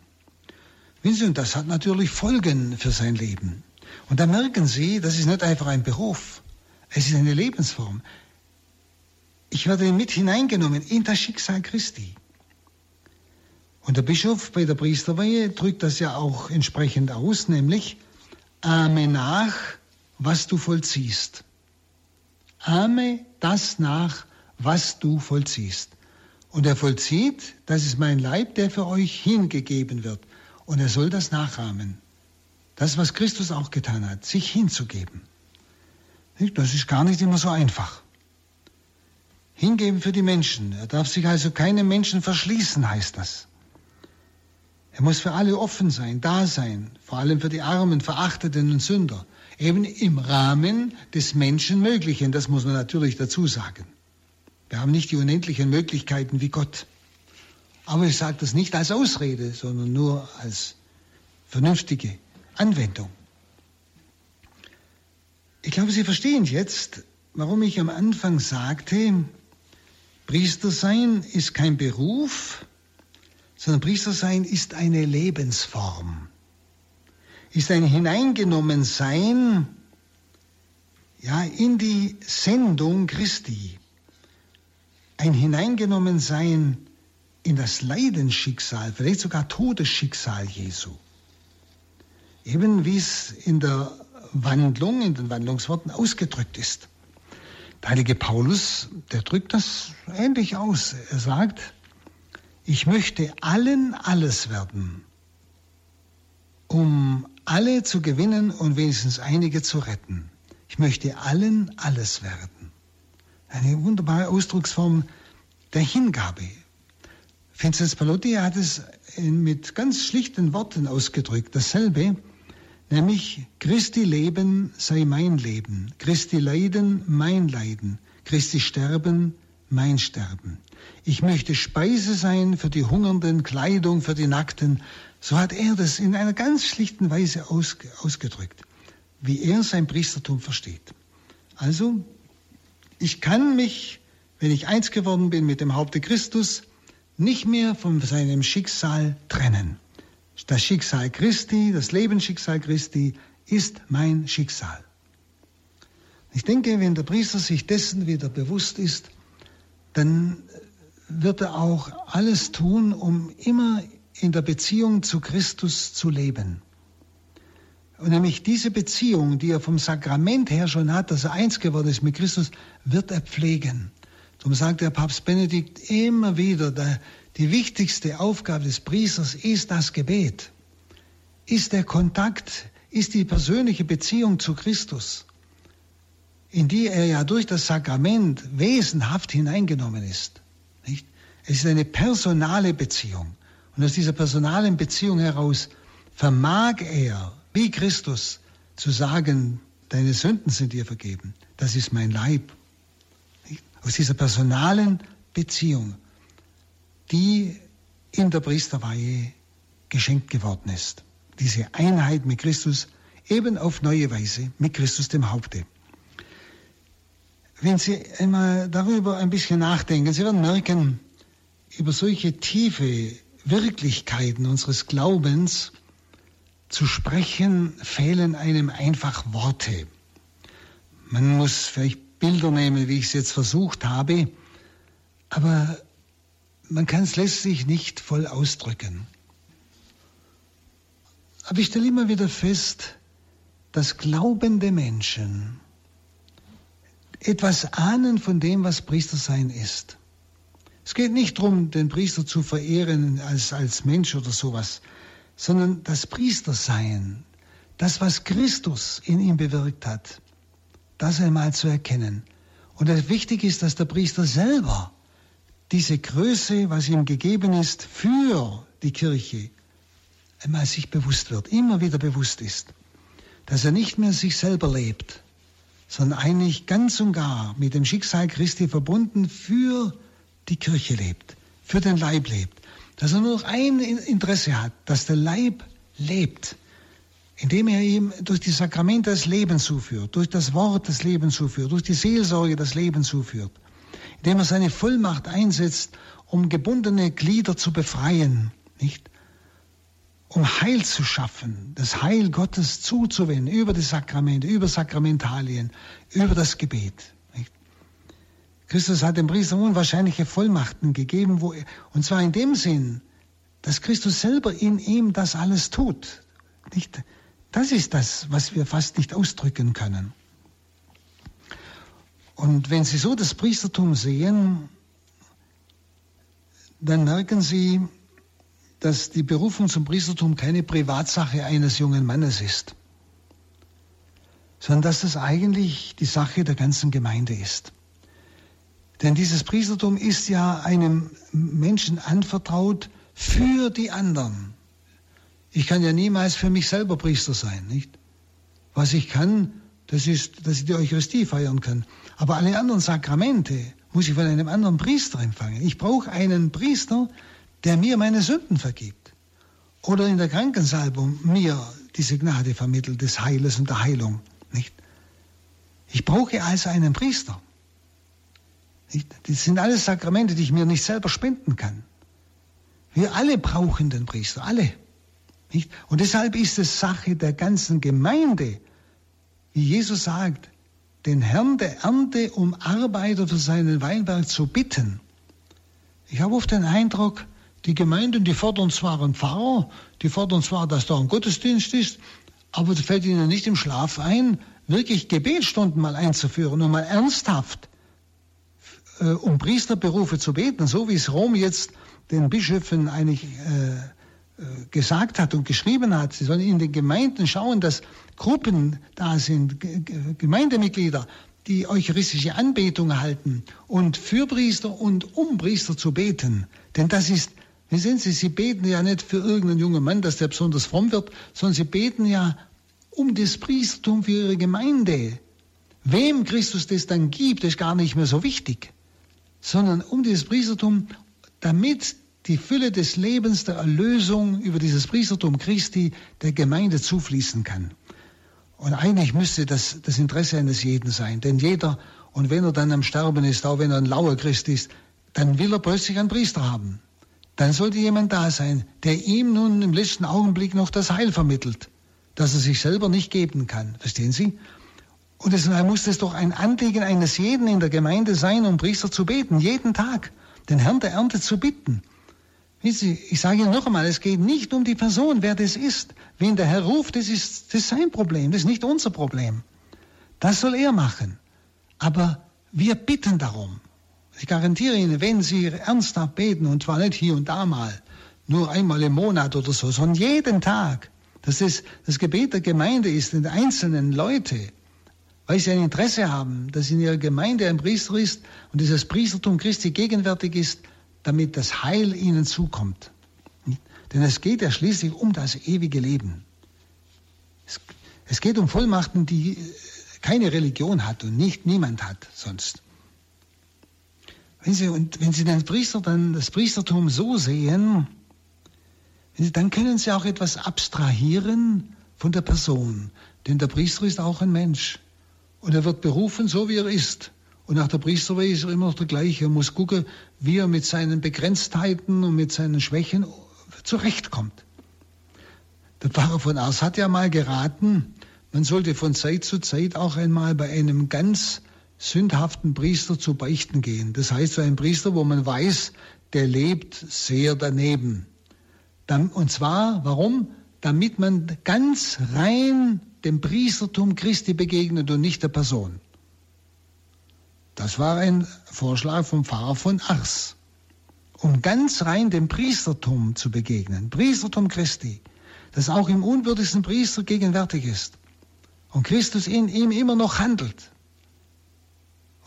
Wissen Sie, und das hat natürlich Folgen für sein Leben. Und da merken Sie, das ist nicht einfach ein Beruf, es ist eine Lebensform. Ich werde mit hineingenommen in das Schicksal Christi. Und der Bischof bei der Priesterweihe drückt das ja auch entsprechend aus, nämlich ahme nach, was du vollziehst. Ahme das nach, was du vollziehst. Und er vollzieht, das ist mein Leib, der für euch hingegeben wird. Und er soll das nachahmen. Das, was Christus auch getan hat, sich hinzugeben. Das ist gar nicht immer so einfach. Hingeben für die Menschen. Er darf sich also keinem Menschen verschließen, heißt das. Er muss für alle offen sein, da sein, vor allem für die Armen, Verachteten und Sünder. Eben im Rahmen des Menschenmöglichen, das muss man natürlich dazu sagen. Wir haben nicht die unendlichen Möglichkeiten wie Gott. Aber ich sage das nicht als Ausrede, sondern nur als vernünftige Anwendung. Ich glaube, Sie verstehen jetzt, warum ich am Anfang sagte, Priester sein ist kein Beruf, sondern Priester sein ist eine Lebensform, ist ein Hineingenommensein ja, in die Sendung Christi, ein Hineingenommensein in das Leidensschicksal, vielleicht sogar Todesschicksal Jesu. Eben wie es in der Wandlung, in den Wandlungsworten ausgedrückt ist. Der heilige Paulus, der drückt das ähnlich aus. Er sagt, ich möchte allen alles werden, um alle zu gewinnen und wenigstens einige zu retten. Ich möchte allen alles werden. Eine wunderbare Ausdrucksform der Hingabe. Vincenz Palotti hat es mit ganz schlichten Worten ausgedrückt. Dasselbe, nämlich Christi Leben sei mein Leben, Christi Leiden mein Leiden, Christi Sterben mein Sterben. Ich möchte Speise sein für die Hungernden, Kleidung für die Nackten. So hat er das in einer ganz schlichten Weise ausgedrückt, wie er sein Priestertum versteht. Also, ich kann mich, wenn ich eins geworden bin mit dem Haupte Christus, nicht mehr von seinem Schicksal trennen. Das Schicksal Christi, das Lebensschicksal Christi ist mein Schicksal. Ich denke, wenn der Priester sich dessen wieder bewusst ist, dann wird er auch alles tun, um immer in der Beziehung zu Christus zu leben. Und nämlich diese Beziehung, die er vom Sakrament her schon hat, dass er eins geworden ist mit Christus, wird er pflegen. Darum sagt der Papst Benedikt immer wieder, der, die wichtigste Aufgabe des Priesters ist das Gebet, ist der Kontakt, ist die persönliche Beziehung zu Christus, in die er ja durch das Sakrament wesenhaft hineingenommen ist. Nicht? Es ist eine personale Beziehung. Und aus dieser personalen Beziehung heraus vermag er, wie Christus, zu sagen, deine Sünden sind dir vergeben. Das ist mein Leib aus dieser personalen Beziehung, die in der Priesterweihe geschenkt geworden ist. Diese Einheit mit Christus eben auf neue Weise mit Christus dem Haupte. Wenn Sie einmal darüber ein bisschen nachdenken, Sie werden merken, über solche tiefe Wirklichkeiten unseres Glaubens zu sprechen, fehlen einem einfach Worte. Man muss vielleicht Bilder nehmen, wie ich es jetzt versucht habe, aber man kann es letztlich nicht voll ausdrücken. Aber ich stelle immer wieder fest, dass glaubende Menschen etwas ahnen von dem, was Priestersein ist. Es geht nicht darum, den Priester zu verehren als, als Mensch oder sowas, sondern das Priestersein, das, was Christus in ihm bewirkt hat, das einmal zu erkennen. Und wichtig ist, dass der Priester selber diese Größe, was ihm gegeben ist, für die Kirche einmal sich bewusst wird, immer wieder bewusst ist. Dass er nicht mehr sich selber lebt, sondern eigentlich ganz und gar mit dem Schicksal Christi verbunden für die Kirche lebt, für den Leib lebt. Dass er nur noch ein Interesse hat, dass der Leib lebt indem er ihm durch die Sakramente das Leben zuführt, durch das Wort das Leben zuführt, durch die Seelsorge das Leben zuführt, indem er seine Vollmacht einsetzt, um gebundene Glieder zu befreien, nicht? Um Heil zu schaffen, das Heil Gottes zuzuwenden über die Sakramente, über Sakramentalien, über das Gebet. Christus hat dem Priester unwahrscheinliche Vollmachten gegeben, wo und zwar in dem Sinn, dass Christus selber in ihm das alles tut. Nicht? Das ist das, was wir fast nicht ausdrücken können. Und wenn Sie so das Priestertum sehen, dann merken Sie, dass die Berufung zum Priestertum keine Privatsache eines jungen Mannes ist, sondern dass das eigentlich die Sache der ganzen Gemeinde ist. Denn dieses Priestertum ist ja einem Menschen anvertraut für die anderen. Ich kann ja niemals für mich selber Priester sein, nicht? Was ich kann, das ist, dass ich die Eucharistie feiern kann. Aber alle anderen Sakramente muss ich von einem anderen Priester empfangen. Ich brauche einen Priester, der mir meine Sünden vergibt. Oder in der Krankensalbung mir diese Gnade vermittelt des Heiles und der Heilung, nicht? Ich brauche also einen Priester. Nicht? Das sind alles Sakramente, die ich mir nicht selber spenden kann. Wir alle brauchen den Priester, alle. Nicht? Und deshalb ist es Sache der ganzen Gemeinde, wie Jesus sagt, den Herrn der Ernte um Arbeiter für seinen Weinberg zu bitten. Ich habe oft den Eindruck, die Gemeinden, die fordern zwar einen Pfarrer, die fordern zwar, dass da ein Gottesdienst ist, aber es fällt ihnen nicht im Schlaf ein, wirklich Gebetsstunden mal einzuführen und mal ernsthaft äh, um Priesterberufe zu beten, so wie es Rom jetzt den Bischöfen eigentlich äh, äh, gesagt hat und geschrieben hat. Sie sollen in den Gemeinden schauen, dass Gruppen da sind, Gemeindemitglieder, die eucharistische Anbetung erhalten und für Priester und um Priester zu beten. Denn das ist, wie sehen Sie, Sie beten ja nicht für irgendeinen jungen Mann, dass der besonders fromm wird, sondern Sie beten ja um das Priestertum für ihre Gemeinde. Wem Christus das dann gibt, ist gar nicht mehr so wichtig, sondern um dieses Priestertum, damit die Fülle des Lebens der Erlösung über dieses Priestertum Christi der Gemeinde zufließen kann. Und eigentlich müsste das das Interesse eines jeden sein, denn jeder, und wenn er dann am Sterben ist, auch wenn er ein lauer Christ ist, dann will er plötzlich einen Priester haben. Dann sollte jemand da sein, der ihm nun im letzten Augenblick noch das Heil vermittelt, das er sich selber nicht geben kann. Verstehen Sie? Und deshalb muss es doch ein Anliegen eines jeden in der Gemeinde sein, um Priester zu beten, jeden Tag, den Herrn der Ernte zu bitten. Ich sage Ihnen noch einmal, es geht nicht um die Person, wer das ist. Wen der Herr ruft, das ist, das ist sein Problem, das ist nicht unser Problem. Das soll er machen. Aber wir bitten darum. Ich garantiere Ihnen, wenn Sie ernsthaft beten, und zwar nicht hier und da mal, nur einmal im Monat oder so, sondern jeden Tag, dass es das Gebet der Gemeinde ist, den einzelnen Leute, weil sie ein Interesse haben, dass in ihrer Gemeinde ein Priester ist und dieses Priestertum Christi gegenwärtig ist, damit das Heil ihnen zukommt. Denn es geht ja schließlich um das ewige Leben. Es, es geht um Vollmachten, die keine Religion hat und nicht niemand hat sonst. Wenn Sie, und wenn Sie den Priester dann, das Priestertum so sehen, dann können Sie auch etwas abstrahieren von der Person. Denn der Priester ist auch ein Mensch. Und er wird berufen, so wie er ist. Und nach der Priesterweihe ist er immer noch der gleiche. Er muss gucken, wie er mit seinen Begrenztheiten und mit seinen Schwächen zurechtkommt. Der Pfarrer von Ars hat ja mal geraten, man sollte von Zeit zu Zeit auch einmal bei einem ganz sündhaften Priester zu beichten gehen. Das heißt, so ein Priester, wo man weiß, der lebt sehr daneben. Und zwar, warum? Damit man ganz rein dem Priestertum Christi begegnet und nicht der Person. Das war ein Vorschlag vom Pfarrer von Ars, um ganz rein dem Priestertum zu begegnen, Priestertum Christi, das auch im unwürdigsten Priester gegenwärtig ist und Christus in ihm immer noch handelt,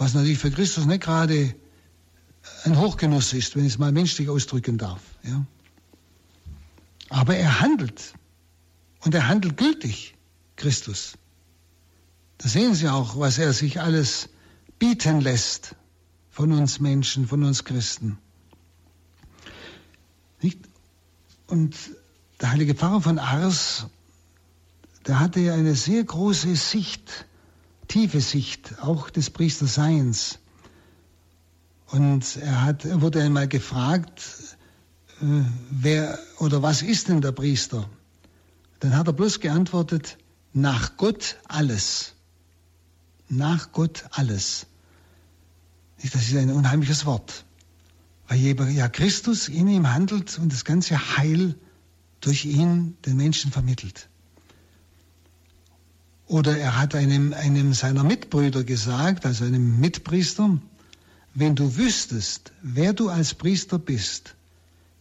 was natürlich für Christus nicht gerade ein Hochgenuss ist, wenn ich es mal menschlich ausdrücken darf. Ja. Aber er handelt und er handelt gültig, Christus. Da sehen Sie auch, was er sich alles bieten lässt von uns Menschen, von uns Christen. Nicht? Und der heilige Pfarrer von Ars, der hatte ja eine sehr große Sicht, tiefe Sicht, auch des Priesterseins. Und er, hat, er wurde einmal gefragt, äh, wer oder was ist denn der Priester? Dann hat er bloß geantwortet, nach Gott alles. Nach Gott alles. Das ist ein unheimliches Wort. Weil ja Christus in ihm handelt und das ganze Heil durch ihn den Menschen vermittelt. Oder er hat einem, einem seiner Mitbrüder gesagt, also einem Mitpriester, wenn du wüsstest, wer du als Priester bist,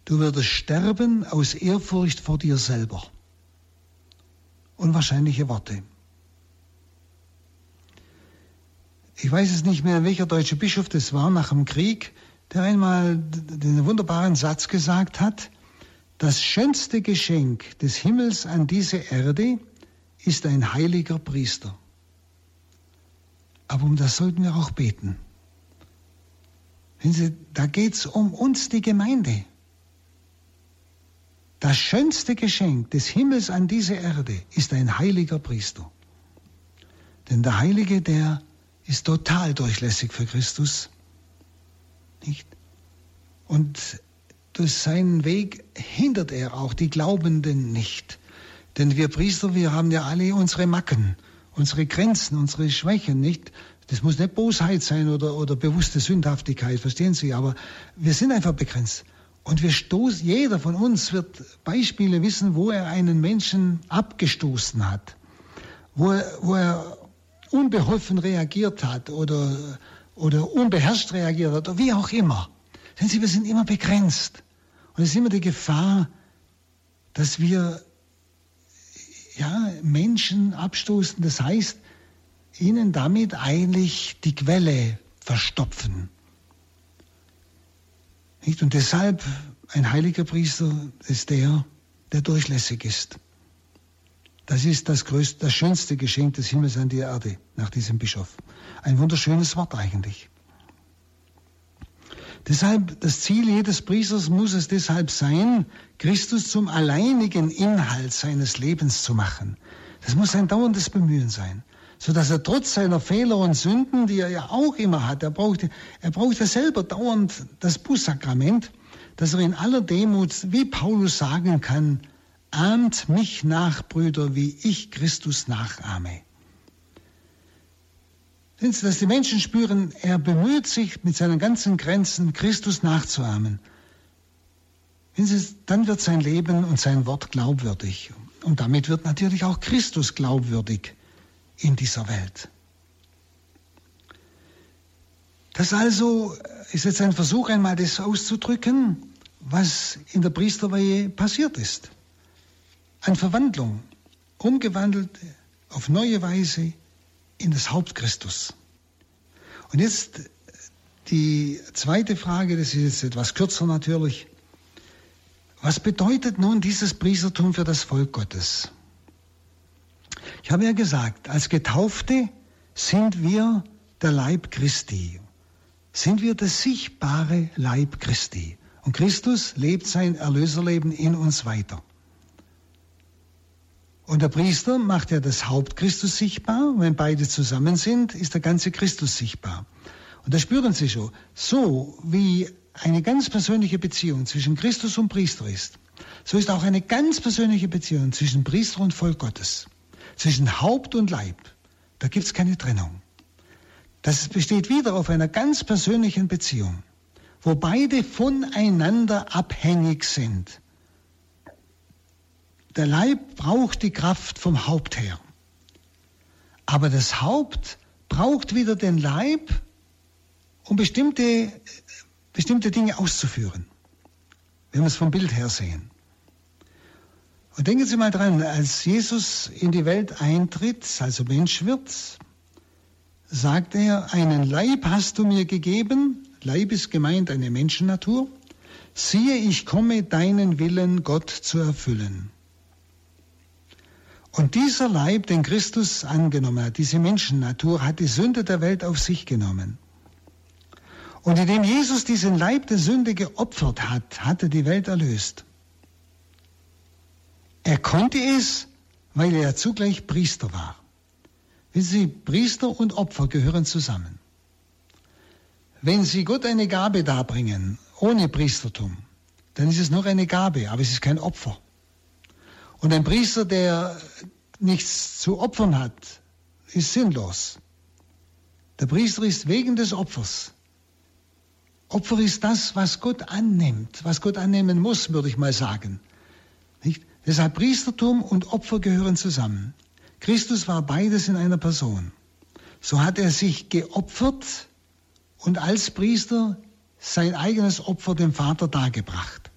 du würdest sterben aus Ehrfurcht vor dir selber. Unwahrscheinliche Worte. ich weiß es nicht mehr, welcher deutsche Bischof das war nach dem Krieg, der einmal den wunderbaren Satz gesagt hat, das schönste Geschenk des Himmels an diese Erde ist ein heiliger Priester. Aber um das sollten wir auch beten. Sie, da geht es um uns, die Gemeinde. Das schönste Geschenk des Himmels an diese Erde ist ein heiliger Priester. Denn der Heilige, der ist total durchlässig für Christus. Nicht? Und durch seinen Weg hindert er auch die Glaubenden nicht. Denn wir Priester, wir haben ja alle unsere Macken, unsere Grenzen, unsere Schwächen, nicht? Das muss nicht Bosheit sein oder, oder bewusste Sündhaftigkeit, verstehen Sie, aber wir sind einfach begrenzt. Und wir stoßen, jeder von uns wird Beispiele wissen, wo er einen Menschen abgestoßen hat, wo er, wo er unbeholfen reagiert hat oder, oder unbeherrscht reagiert hat oder wie auch immer. Sehen Sie, wir sind immer begrenzt. Und es ist immer die Gefahr, dass wir ja, Menschen abstoßen, das heißt, ihnen damit eigentlich die Quelle verstopfen. Nicht? Und deshalb ein heiliger Priester ist der, der durchlässig ist Das ist das größte, das schönste Geschenk des Himmels an die Erde nach diesem Bischof. Ein wunderschönes Wort eigentlich. Deshalb, das Ziel jedes Priesters muss es deshalb sein, Christus zum alleinigen Inhalt seines Lebens zu machen. Das muss ein dauerndes Bemühen sein, so dass er trotz seiner Fehler und Sünden, die er ja auch immer hat, er braucht, er braucht ja selber dauernd das Bußsakrament, dass er in aller Demut, wie Paulus sagen kann, ahmt mich nach, Brüder, wie ich Christus nachahme dass die Menschen spüren, er bemüht sich mit seinen ganzen Grenzen, Christus nachzuahmen. Dann wird sein Leben und sein Wort glaubwürdig. Und damit wird natürlich auch Christus glaubwürdig in dieser Welt. Das also ist jetzt ein Versuch, einmal das auszudrücken, was in der Priesterweihe passiert ist. Eine Verwandlung, umgewandelt auf neue Weise in das Haupt Christus. Und jetzt die zweite Frage, das ist jetzt etwas kürzer natürlich. Was bedeutet nun dieses Priestertum für das Volk Gottes? Ich habe ja gesagt, als Getaufte sind wir der Leib Christi. Sind wir das sichtbare Leib Christi. Und Christus lebt sein Erlöserleben in uns weiter. Und der Priester macht ja das Haupt Christus sichtbar. Wenn beide zusammen sind, ist der ganze Christus sichtbar. Und da spüren Sie schon, so wie eine ganz persönliche Beziehung zwischen Christus und Priester ist, so ist auch eine ganz persönliche Beziehung zwischen Priester und Volk Gottes, zwischen Haupt und Leib. Da gibt es keine Trennung. Das besteht wieder auf einer ganz persönlichen Beziehung, wo beide voneinander abhängig sind. Der Leib braucht die Kraft vom Haupt her. Aber das Haupt braucht wieder den Leib, um bestimmte, bestimmte Dinge auszuführen. Wenn wir es vom Bild her sehen. Und denken Sie mal dran, als Jesus in die Welt eintritt, also Mensch wird, sagt er, einen Leib hast du mir gegeben, Leib ist gemeint eine Menschennatur, siehe, ich komme deinen Willen, Gott zu erfüllen. Und dieser Leib, den Christus angenommen hat, diese Menschennatur, hat die Sünde der Welt auf sich genommen. Und indem Jesus diesen Leib der Sünde geopfert hat, hat er die Welt erlöst. Er konnte es, weil er zugleich Priester war. Wissen Sie, Priester und Opfer gehören zusammen. Wenn Sie Gott eine Gabe darbringen, ohne Priestertum, dann ist es noch eine Gabe, aber es ist kein Opfer. Und ein Priester, der nichts zu opfern hat, ist sinnlos. Der Priester ist wegen des Opfers. Opfer ist das, was Gott annimmt, was Gott annehmen muss, würde ich mal sagen. Nicht? Deshalb Priestertum und Opfer gehören zusammen. Christus war beides in einer Person. So hat er sich geopfert und als Priester sein eigenes Opfer dem Vater dargebracht.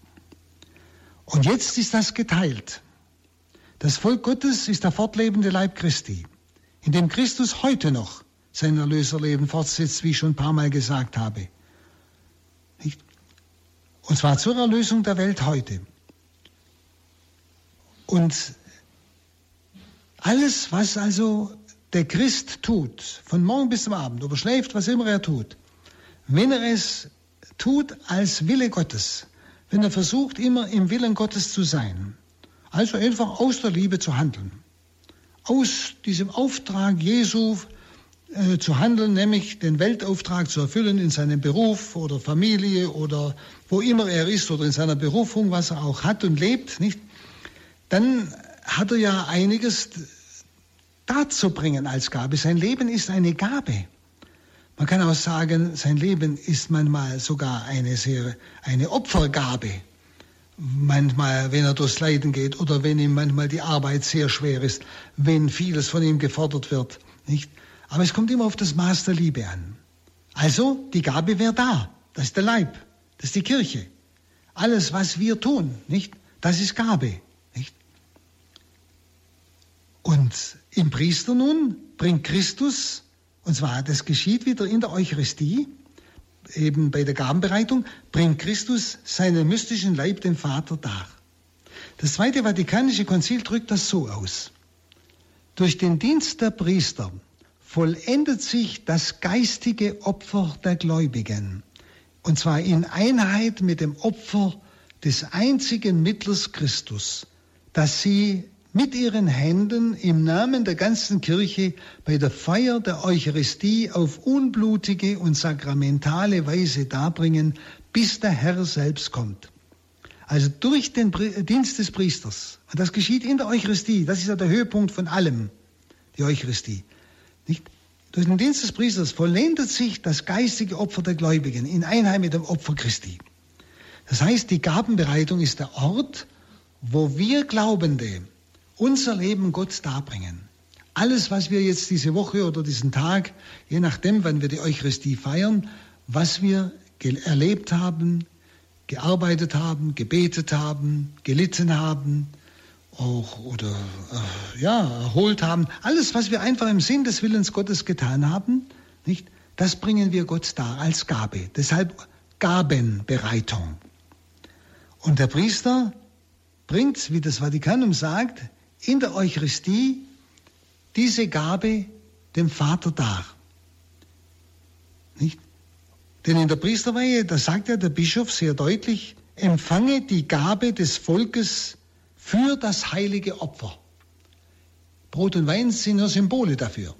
Und jetzt ist das geteilt. Das Volk Gottes ist der fortlebende Leib Christi, in dem Christus heute noch sein Erlöserleben fortsetzt, wie ich schon ein paar Mal gesagt habe. Und zwar zur Erlösung der Welt heute. Und alles, was also der Christ tut, von morgen bis zum Abend, ob er schläft, was immer er tut, wenn er es tut als Wille Gottes, wenn er versucht, immer im Willen Gottes zu sein, also einfach aus der Liebe zu handeln. Aus diesem Auftrag Jesu äh, zu handeln, nämlich den Weltauftrag zu erfüllen in seinem Beruf oder Familie oder wo immer er ist oder in seiner Berufung, was er auch hat und lebt, nicht? Dann hat er ja einiges dazu bringen als Gabe. Sein Leben ist eine Gabe. Man kann auch sagen, sein Leben ist manchmal sogar eine sehr, eine Opfergabe manchmal, wenn er durchs Leiden geht oder wenn ihm manchmal die Arbeit sehr schwer ist, wenn vieles von ihm gefordert wird, nicht? Aber es kommt immer auf das Maß der Liebe an. Also, die Gabe wäre da. Das ist der Leib. Das ist die Kirche. Alles, was wir tun, nicht? Das ist Gabe, nicht? Und im Priester nun bringt Christus, und zwar das geschieht wieder in der Eucharistie, eben bei der Gabenbereitung, bringt Christus seinen mystischen Leib dem Vater dar. Das Zweite Vatikanische Konzil drückt das so aus. Durch den Dienst der Priester vollendet sich das geistige Opfer der Gläubigen. Und zwar in Einheit mit dem Opfer des einzigen Mittlers Christus, das sie mit ihren Händen im Namen der ganzen Kirche bei der Feier der Eucharistie auf unblutige und sakramentale Weise darbringen, bis der Herr selbst kommt. Also durch den Dienst des Priesters. Und das geschieht in der Eucharistie. Das ist ja der Höhepunkt von allem, die Eucharistie. Nicht? Durch den Dienst des Priesters vollendet sich das geistige Opfer der Gläubigen in Einheit mit dem Opfer Christi. Das heißt, die Gabenbereitung ist der Ort, wo wir Glaubende unser Leben Gott darbringen. Alles, was wir jetzt diese Woche oder diesen Tag, je nachdem, wann wir die Eucharistie feiern, was wir erlebt haben, gearbeitet haben, gebetet haben, gelitten haben, auch oder äh, ja erholt haben, alles, was wir einfach im Sinn des Willens Gottes getan haben, nicht, das bringen wir Gott dar als Gabe. Deshalb Gabenbereitung. Und der Priester bringt, wie das Vatikanum sagt, in der Eucharistie diese Gabe dem Vater dar. Nicht? Denn in der Priesterweihe, da sagt ja der Bischof sehr deutlich, empfange die Gabe des Volkes für das heilige Opfer. Brot und Wein sind nur Symbole dafür.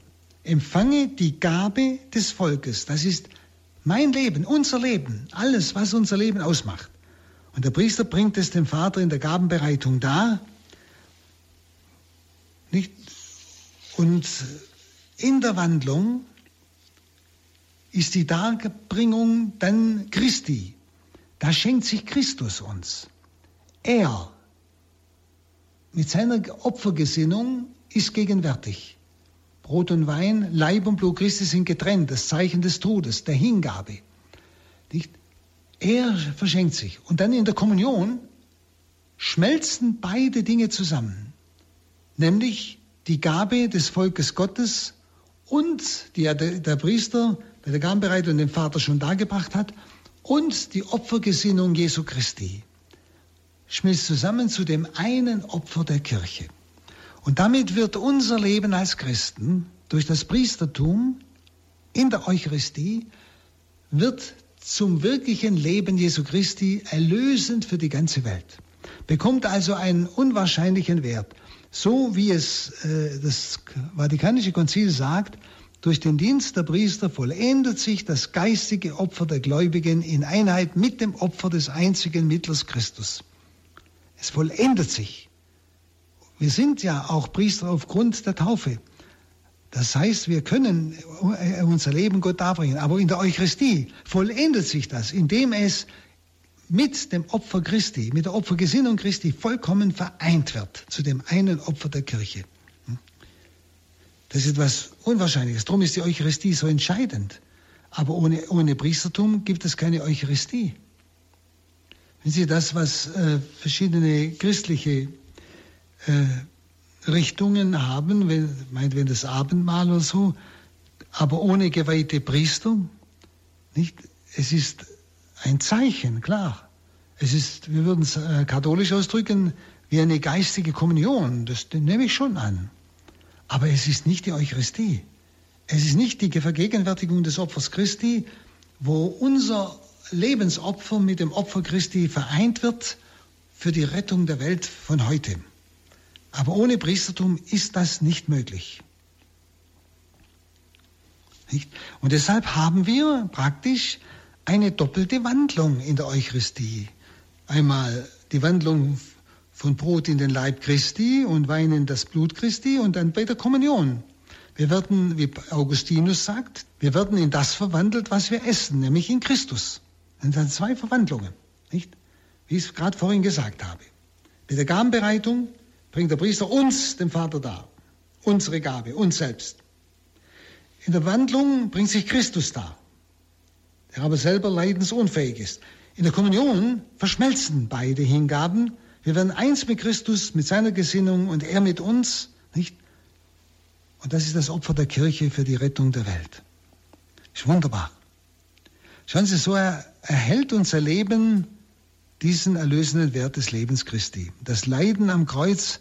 Empfange die Gabe des Volkes. Das ist mein Leben, unser Leben, alles, was unser Leben ausmacht. Und der Priester bringt es dem Vater in der Gabenbereitung dar. Nicht? Und in der Wandlung ist die Darbringung dann Christi. Da schenkt sich Christus uns. Er mit seiner Opfergesinnung ist gegenwärtig. Brot und Wein, Leib und Blut Christi sind getrennt, das Zeichen des Todes, der Hingabe. Nicht? Er verschenkt sich. Und dann in der Kommunion schmelzen beide Dinge zusammen. Nämlich die Gabe des Volkes Gottes und die der, Priester bei der Gabenbereitung dem Vater schon dargebracht hat und die Opfergesinnung Jesu Christi schmilzt zusammen zu dem einen Opfer der Kirche. Und damit wird unser Leben als Christen durch das Priestertum in der Eucharistie wird zum wirklichen Leben Jesu Christi erlösend für die ganze Welt. Bekommt also einen unwahrscheinlichen Wert. So wie es äh, das Vatikanische Konzil sagt, durch den Dienst der Priester vollendet sich das geistige Opfer der Gläubigen in Einheit mit dem Opfer des einzigen Mittlers Christus. Es vollendet sich. Wir sind ja auch Priester aufgrund der Taufe. Das heißt, wir können unser Leben Gott darbringen. Aber in der Eucharistie vollendet sich das, indem es mit dem Opfer Christi, mit der Opfergesinnung Christi vollkommen vereint wird zu dem einen Opfer der Kirche. Das ist etwas Unwahrscheinliches. Darum ist die Eucharistie so entscheidend. Aber ohne, ohne Priestertum gibt es keine Eucharistie. Wenn Sie das, was äh, verschiedene christliche äh, Richtungen haben, wenn, meinetwegen das Abendmahl oder so, aber ohne geweihte Priester, nicht? Es ist ein Zeichen, klar. Es ist, wir würden es äh, katholisch ausdrücken, wie eine geistige Kommunion. Das nehme ich schon an. Aber es ist nicht die Eucharistie. Es ist nicht die Vergegenwärtigung des Opfers Christi, wo unser Lebensopfer mit dem Opfer Christi vereint wird für die Rettung der Welt von heute. Aber ohne Priestertum ist das nicht möglich. Nicht? Und deshalb haben wir praktisch eine doppelte Wandlung in der Eucharistie. Einmal die Wandlung von Brot in den Leib Christi und Wein in das Blut Christi und dann bei der Kommunion. Wir werden, wie Augustinus sagt, wir werden in das verwandelt, was wir essen, nämlich in Christus. Das sind zwei Verwandlungen, nicht? Wie ich es gerade vorhin gesagt habe. Mit der Gabenbereitung bringt der Priester uns, dem Vater, dar. Unsere Gabe, uns selbst. In der Wandlung bringt sich Christus dar, der aber selber leidensunfähig ist. In der Kommunion verschmelzen beide Hingaben wir werden eins mit Christus, mit seiner Gesinnung und er mit uns, nicht? Und das ist das Opfer der Kirche für die Rettung der Welt. Ist wunderbar. Schauen Sie, so erhält unser Leben diesen erlösenden Wert des Lebens Christi. Das Leiden am Kreuz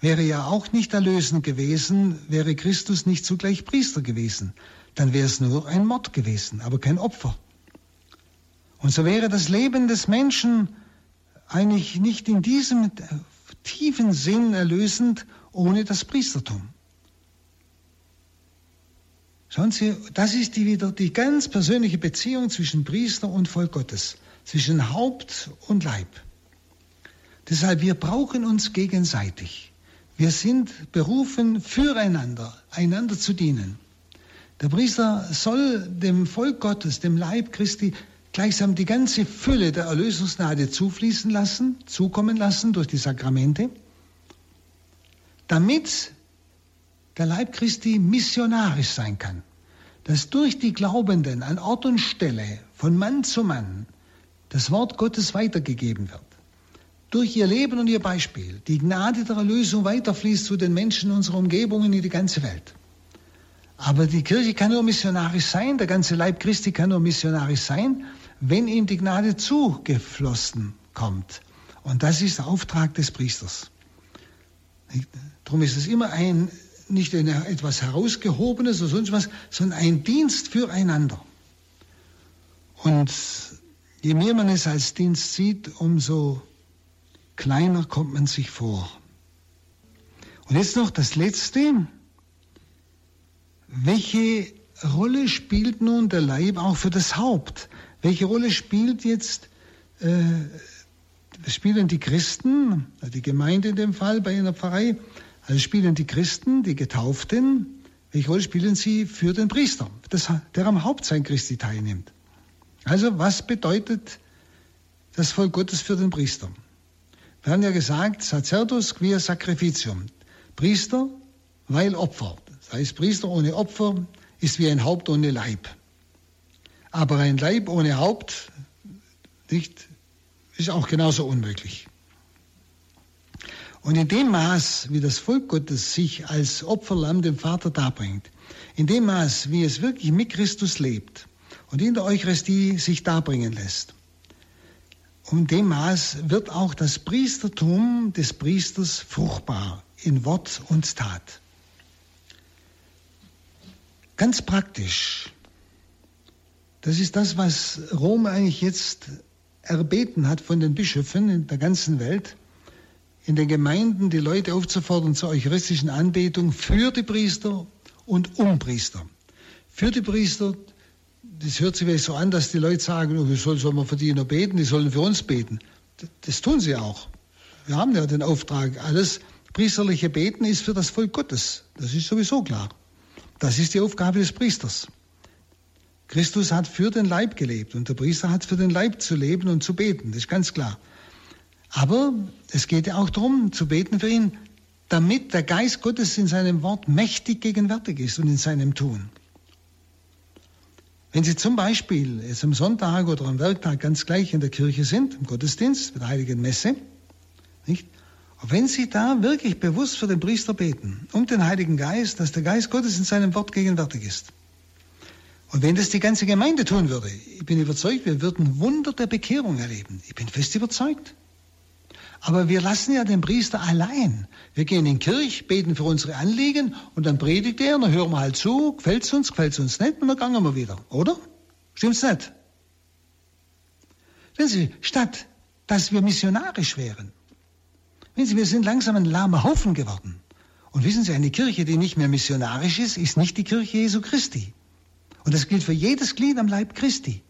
wäre ja auch nicht erlösend gewesen, wäre Christus nicht zugleich Priester gewesen. Dann wäre es nur ein Mord gewesen, aber kein Opfer. Und so wäre das Leben des Menschen eigentlich nicht in diesem tiefen Sinn erlösend ohne das Priestertum. Schauen Sie, das ist die wieder die ganz persönliche Beziehung zwischen Priester und Volk Gottes, zwischen Haupt und Leib. Deshalb, wir brauchen uns gegenseitig. Wir sind berufen, füreinander, einander zu dienen. Der Priester soll dem Volk Gottes, dem Leib Christi, gleichsam die ganze Fülle der Erlösungsgnade zufließen lassen, zukommen lassen durch die Sakramente, damit der Leib Christi missionarisch sein kann, dass durch die Glaubenden an Ort und Stelle von Mann zu Mann das Wort Gottes weitergegeben wird. Durch ihr Leben und ihr Beispiel die Gnade der Erlösung weiterfließt zu den Menschen unserer Umgebung in die ganze Welt. Aber die Kirche kann nur missionarisch sein, der ganze Leib Christi kann nur missionarisch sein, wenn ihm die Gnade zugeflossen kommt. Und das ist der Auftrag des Priesters. Darum ist es immer ein nicht eine, etwas Herausgehobenes oder sonst was, sondern ein Dienst füreinander. Und je mehr man es als Dienst sieht, umso kleiner kommt man sich vor. Und jetzt noch das Letzte. Welche Rolle spielt nun der Leib auch für das Haupt? Welche Rolle spielt jetzt, äh, spielen die Christen, die Gemeinde in dem Fall bei einer Pfarrei, also spielen die Christen, die Getauften, welche Rolle spielen sie für den Priester, das, der am Hauptsein Christi teilnimmt? Also was bedeutet das Volk Gottes für den Priester? Wir haben ja gesagt, Sacerdos quia sacrificium. Priester, weil Opfer. Das heißt, Priester ohne Opfer ist wie ein Haupt ohne Leib. Aber ein Leib ohne Haupt nicht, ist auch genauso unmöglich. Und in dem Maß, wie das Volk Gottes sich als Opferlamm dem Vater darbringt, in dem Maß, wie es wirklich mit Christus lebt und in der Eucharistie sich darbringen lässt, um dem Maß wird auch das Priestertum des Priesters fruchtbar in Wort und Tat. Ganz praktisch. Das ist das, was Rom eigentlich jetzt erbeten hat von den Bischöfen in der ganzen Welt in den Gemeinden die Leute aufzufordern zur eucharistischen Anbetung für die Priester und um Priester. Für die Priester, das hört sich so an, dass die Leute sagen, oh, wie soll, soll man für die noch beten, die sollen für uns beten. Das tun sie auch. Wir haben ja den Auftrag, alles priesterliche Beten ist für das Volk Gottes. Das ist sowieso klar. Das ist die Aufgabe des Priesters. Christus hat für den Leib gelebt und der Priester hat für den Leib zu leben und zu beten. Das ist ganz klar. Aber es geht ja auch darum, zu beten für ihn, damit der Geist Gottes in seinem Wort mächtig gegenwärtig ist und in seinem Tun. Wenn Sie zum Beispiel jetzt am Sonntag oder am Werktag ganz gleich in der Kirche sind, im Gottesdienst, mit der Heiligen Messe, nicht? Und wenn Sie da wirklich bewusst für den Priester beten, um den Heiligen Geist, dass der Geist Gottes in seinem Wort gegenwärtig ist. Und wenn das die ganze Gemeinde tun würde, ich bin überzeugt, wir würden Wunder der Bekehrung erleben. Ich bin fest überzeugt. Aber wir lassen ja den Priester allein. Wir gehen in die Kirche, beten für unsere Anliegen und dann predigt er und dann hören wir halt zu, gefällt's uns, gefällt's uns nicht und dann gehen wir wieder, oder? Stimmt's nicht? Wenn Sie, statt dass wir missionarisch wären, wenn Sie, wir sind langsam ein lahmer Haufen geworden. Und wissen Sie, eine Kirche, die nicht mehr missionarisch ist, ist nicht die Kirche Jesu Christi. Und das gilt für jedes Glied am Leib Christi.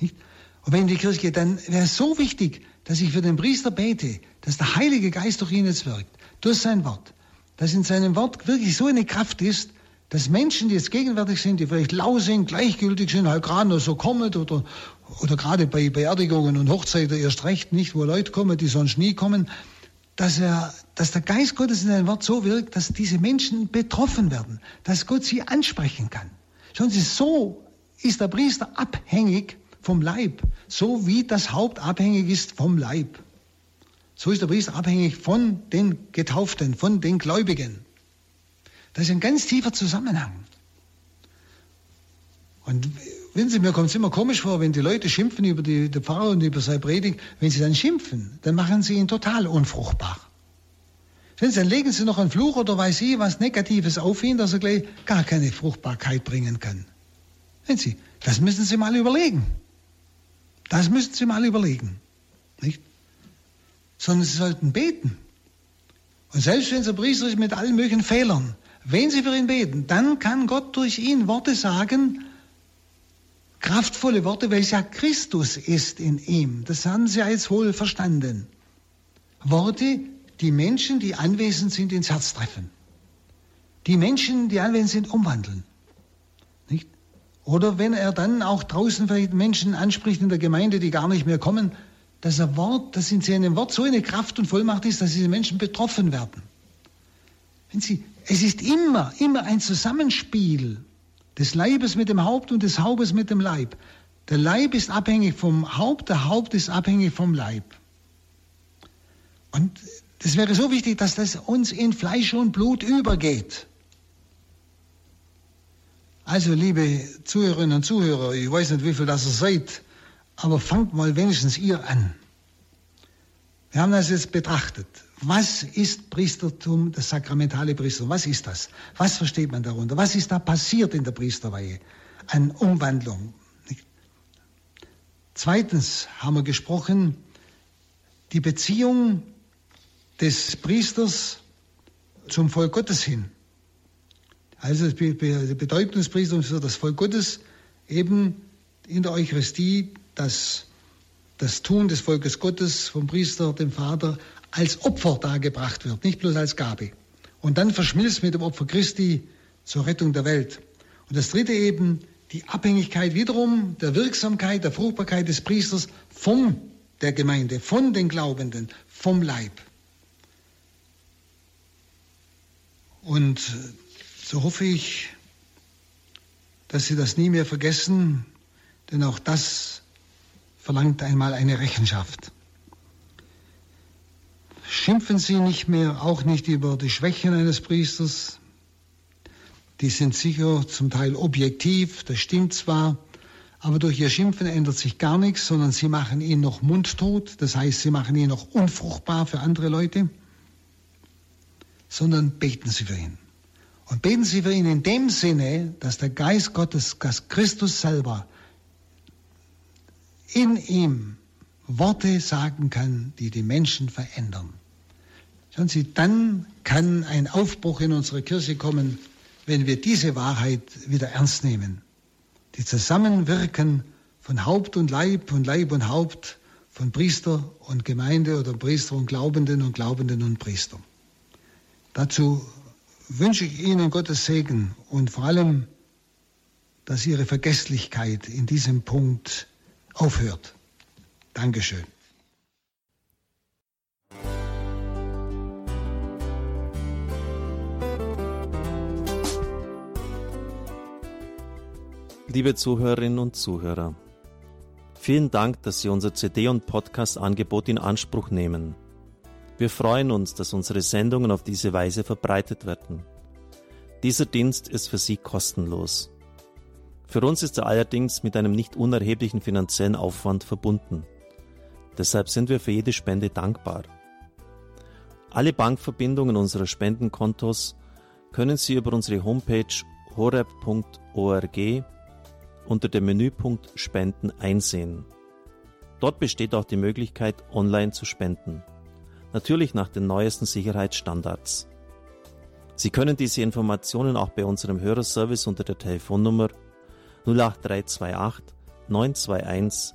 Nicht? Und wenn die Kirche, dann wäre es so wichtig, dass ich für den Priester bete, dass der Heilige Geist durch ihn jetzt wirkt, durch sein Wort, dass in seinem Wort wirklich so eine Kraft ist, dass Menschen, die jetzt gegenwärtig sind, die vielleicht lau sind, gleichgültig sind, halt gerade nur so kommen oder, oder gerade bei Beerdigungen und Hochzeiten erst recht nicht, wo Leute kommen, die sonst nie kommen, dass er, dass der Geist Gottes in seinem Wort so wirkt, dass diese Menschen betroffen werden, dass Gott sie ansprechen kann. Schauen Sie, so ist der Priester abhängig vom Leib, so wie das Haupt abhängig ist vom Leib. So ist der Priester abhängig von den Getauften, von den Gläubigen. Das ist ein ganz tiefer Zusammenhang. Und wissen Sie, mir kommt es immer komisch vor, wenn die Leute schimpfen über die, die Pfarrer und über seine Predigt, wenn sie dann schimpfen, dann machen sie ihn total unfruchtbar. Sie, dann legen Sie noch einen Fluch oder weiß ich was Negatives auf ihn, dass er gleich gar keine Fruchtbarkeit bringen kann. Wenn Sie, das müssen Sie mal überlegen. Das müssen Sie mal überlegen. Nicht? Sondern Sie sollten beten. Und selbst wenn der Priester ist mit allen möglichen Fehlern, wenn Sie für ihn beten, dann kann Gott durch ihn Worte sagen, kraftvolle Worte, weil es ja Christus ist in ihm. Das haben Sie jetzt wohl verstanden. Worte, die Menschen, die anwesend sind, ins Herz treffen. Die Menschen, die anwesend sind, umwandeln. Nicht? Oder wenn er dann auch draußen vielleicht Menschen anspricht in der Gemeinde, die gar nicht mehr kommen, dass er Wort, dass in seinem Wort so eine Kraft und Vollmacht ist, dass diese Menschen betroffen werden. Wenn Sie, es ist immer, immer ein Zusammenspiel des Leibes mit dem Haupt und des Hauptes mit dem Leib. Der Leib ist abhängig vom Haupt, der Haupt ist abhängig vom Leib. Und das wäre so wichtig, dass das uns in Fleisch und Blut übergeht. Also, liebe Zuhörerinnen und Zuhörer, ich weiß nicht, wie viel das ihr seid, aber fangt mal wenigstens ihr an. Wir haben das jetzt betrachtet. Was ist Priestertum, das sakramentale Priestertum? Was ist das? Was versteht man darunter? Was ist da passiert in der Priesterweihe an Umwandlung? Zweitens haben wir gesprochen, die Beziehung des Priesters zum Volk Gottes hin. Also die Bedeutung des Priesters für das Volk Gottes eben in der Eucharistie das, das Tun des Volkes Gottes vom Priester, dem Vater, als Opfer dargebracht wird, nicht bloß als Gabe. Und dann verschmilzt mit dem Opfer Christi zur Rettung der Welt. Und das dritte eben, die Abhängigkeit wiederum der Wirksamkeit, der Fruchtbarkeit des Priesters von der Gemeinde, von den Glaubenden, vom Leib. Und so hoffe ich, dass Sie das nie mehr vergessen, denn auch das verlangt einmal eine Rechenschaft. Schimpfen Sie nicht mehr, auch nicht über die Schwächen eines Priesters. Die sind sicher zum Teil objektiv, das stimmt zwar, aber durch ihr Schimpfen ändert sich gar nichts, sondern Sie machen ihn noch mundtot, das heißt, Sie machen ihn noch unfruchtbar für andere Leute, sondern beten Sie für ihn. Und beten Sie für ihn in dem Sinne, dass der Geist Gottes, dass Christus selber in ihm Worte sagen kann, die die Menschen verändern. Schauen Sie, dann kann ein Aufbruch in unsere Kirche kommen, wenn wir diese Wahrheit wieder ernst nehmen. Die Zusammenwirken von Haupt und Leib, von Leib und Haupt, von Priester und Gemeinde oder Priester und Glaubenden und Glaubenden und Priester. Dazu wünsche ich Ihnen Gottes Segen und vor allem, dass Ihre Vergesslichkeit in diesem Punkt aufhört. Dankeschön. Liebe Zuhörerinnen und Zuhörer, vielen Dank, dass Sie unser CD- und Podcast-Angebot in Anspruch nehmen. Wir freuen uns, dass unsere Sendungen auf diese Weise verbreitet werden. Dieser Dienst ist für Sie kostenlos. Für uns ist er allerdings mit einem nicht unerheblichen finanziellen Aufwand verbunden. Deshalb sind wir für jede Spende dankbar. Alle Bankverbindungen unserer Spendenkontos können Sie über unsere Homepage horeb.org unter dem Menüpunkt Spenden einsehen. Dort besteht auch die Möglichkeit, online zu spenden. Natürlich nach den neuesten Sicherheitsstandards. Sie können diese Informationen auch bei unserem Hörerservice unter der Telefonnummer 08328 921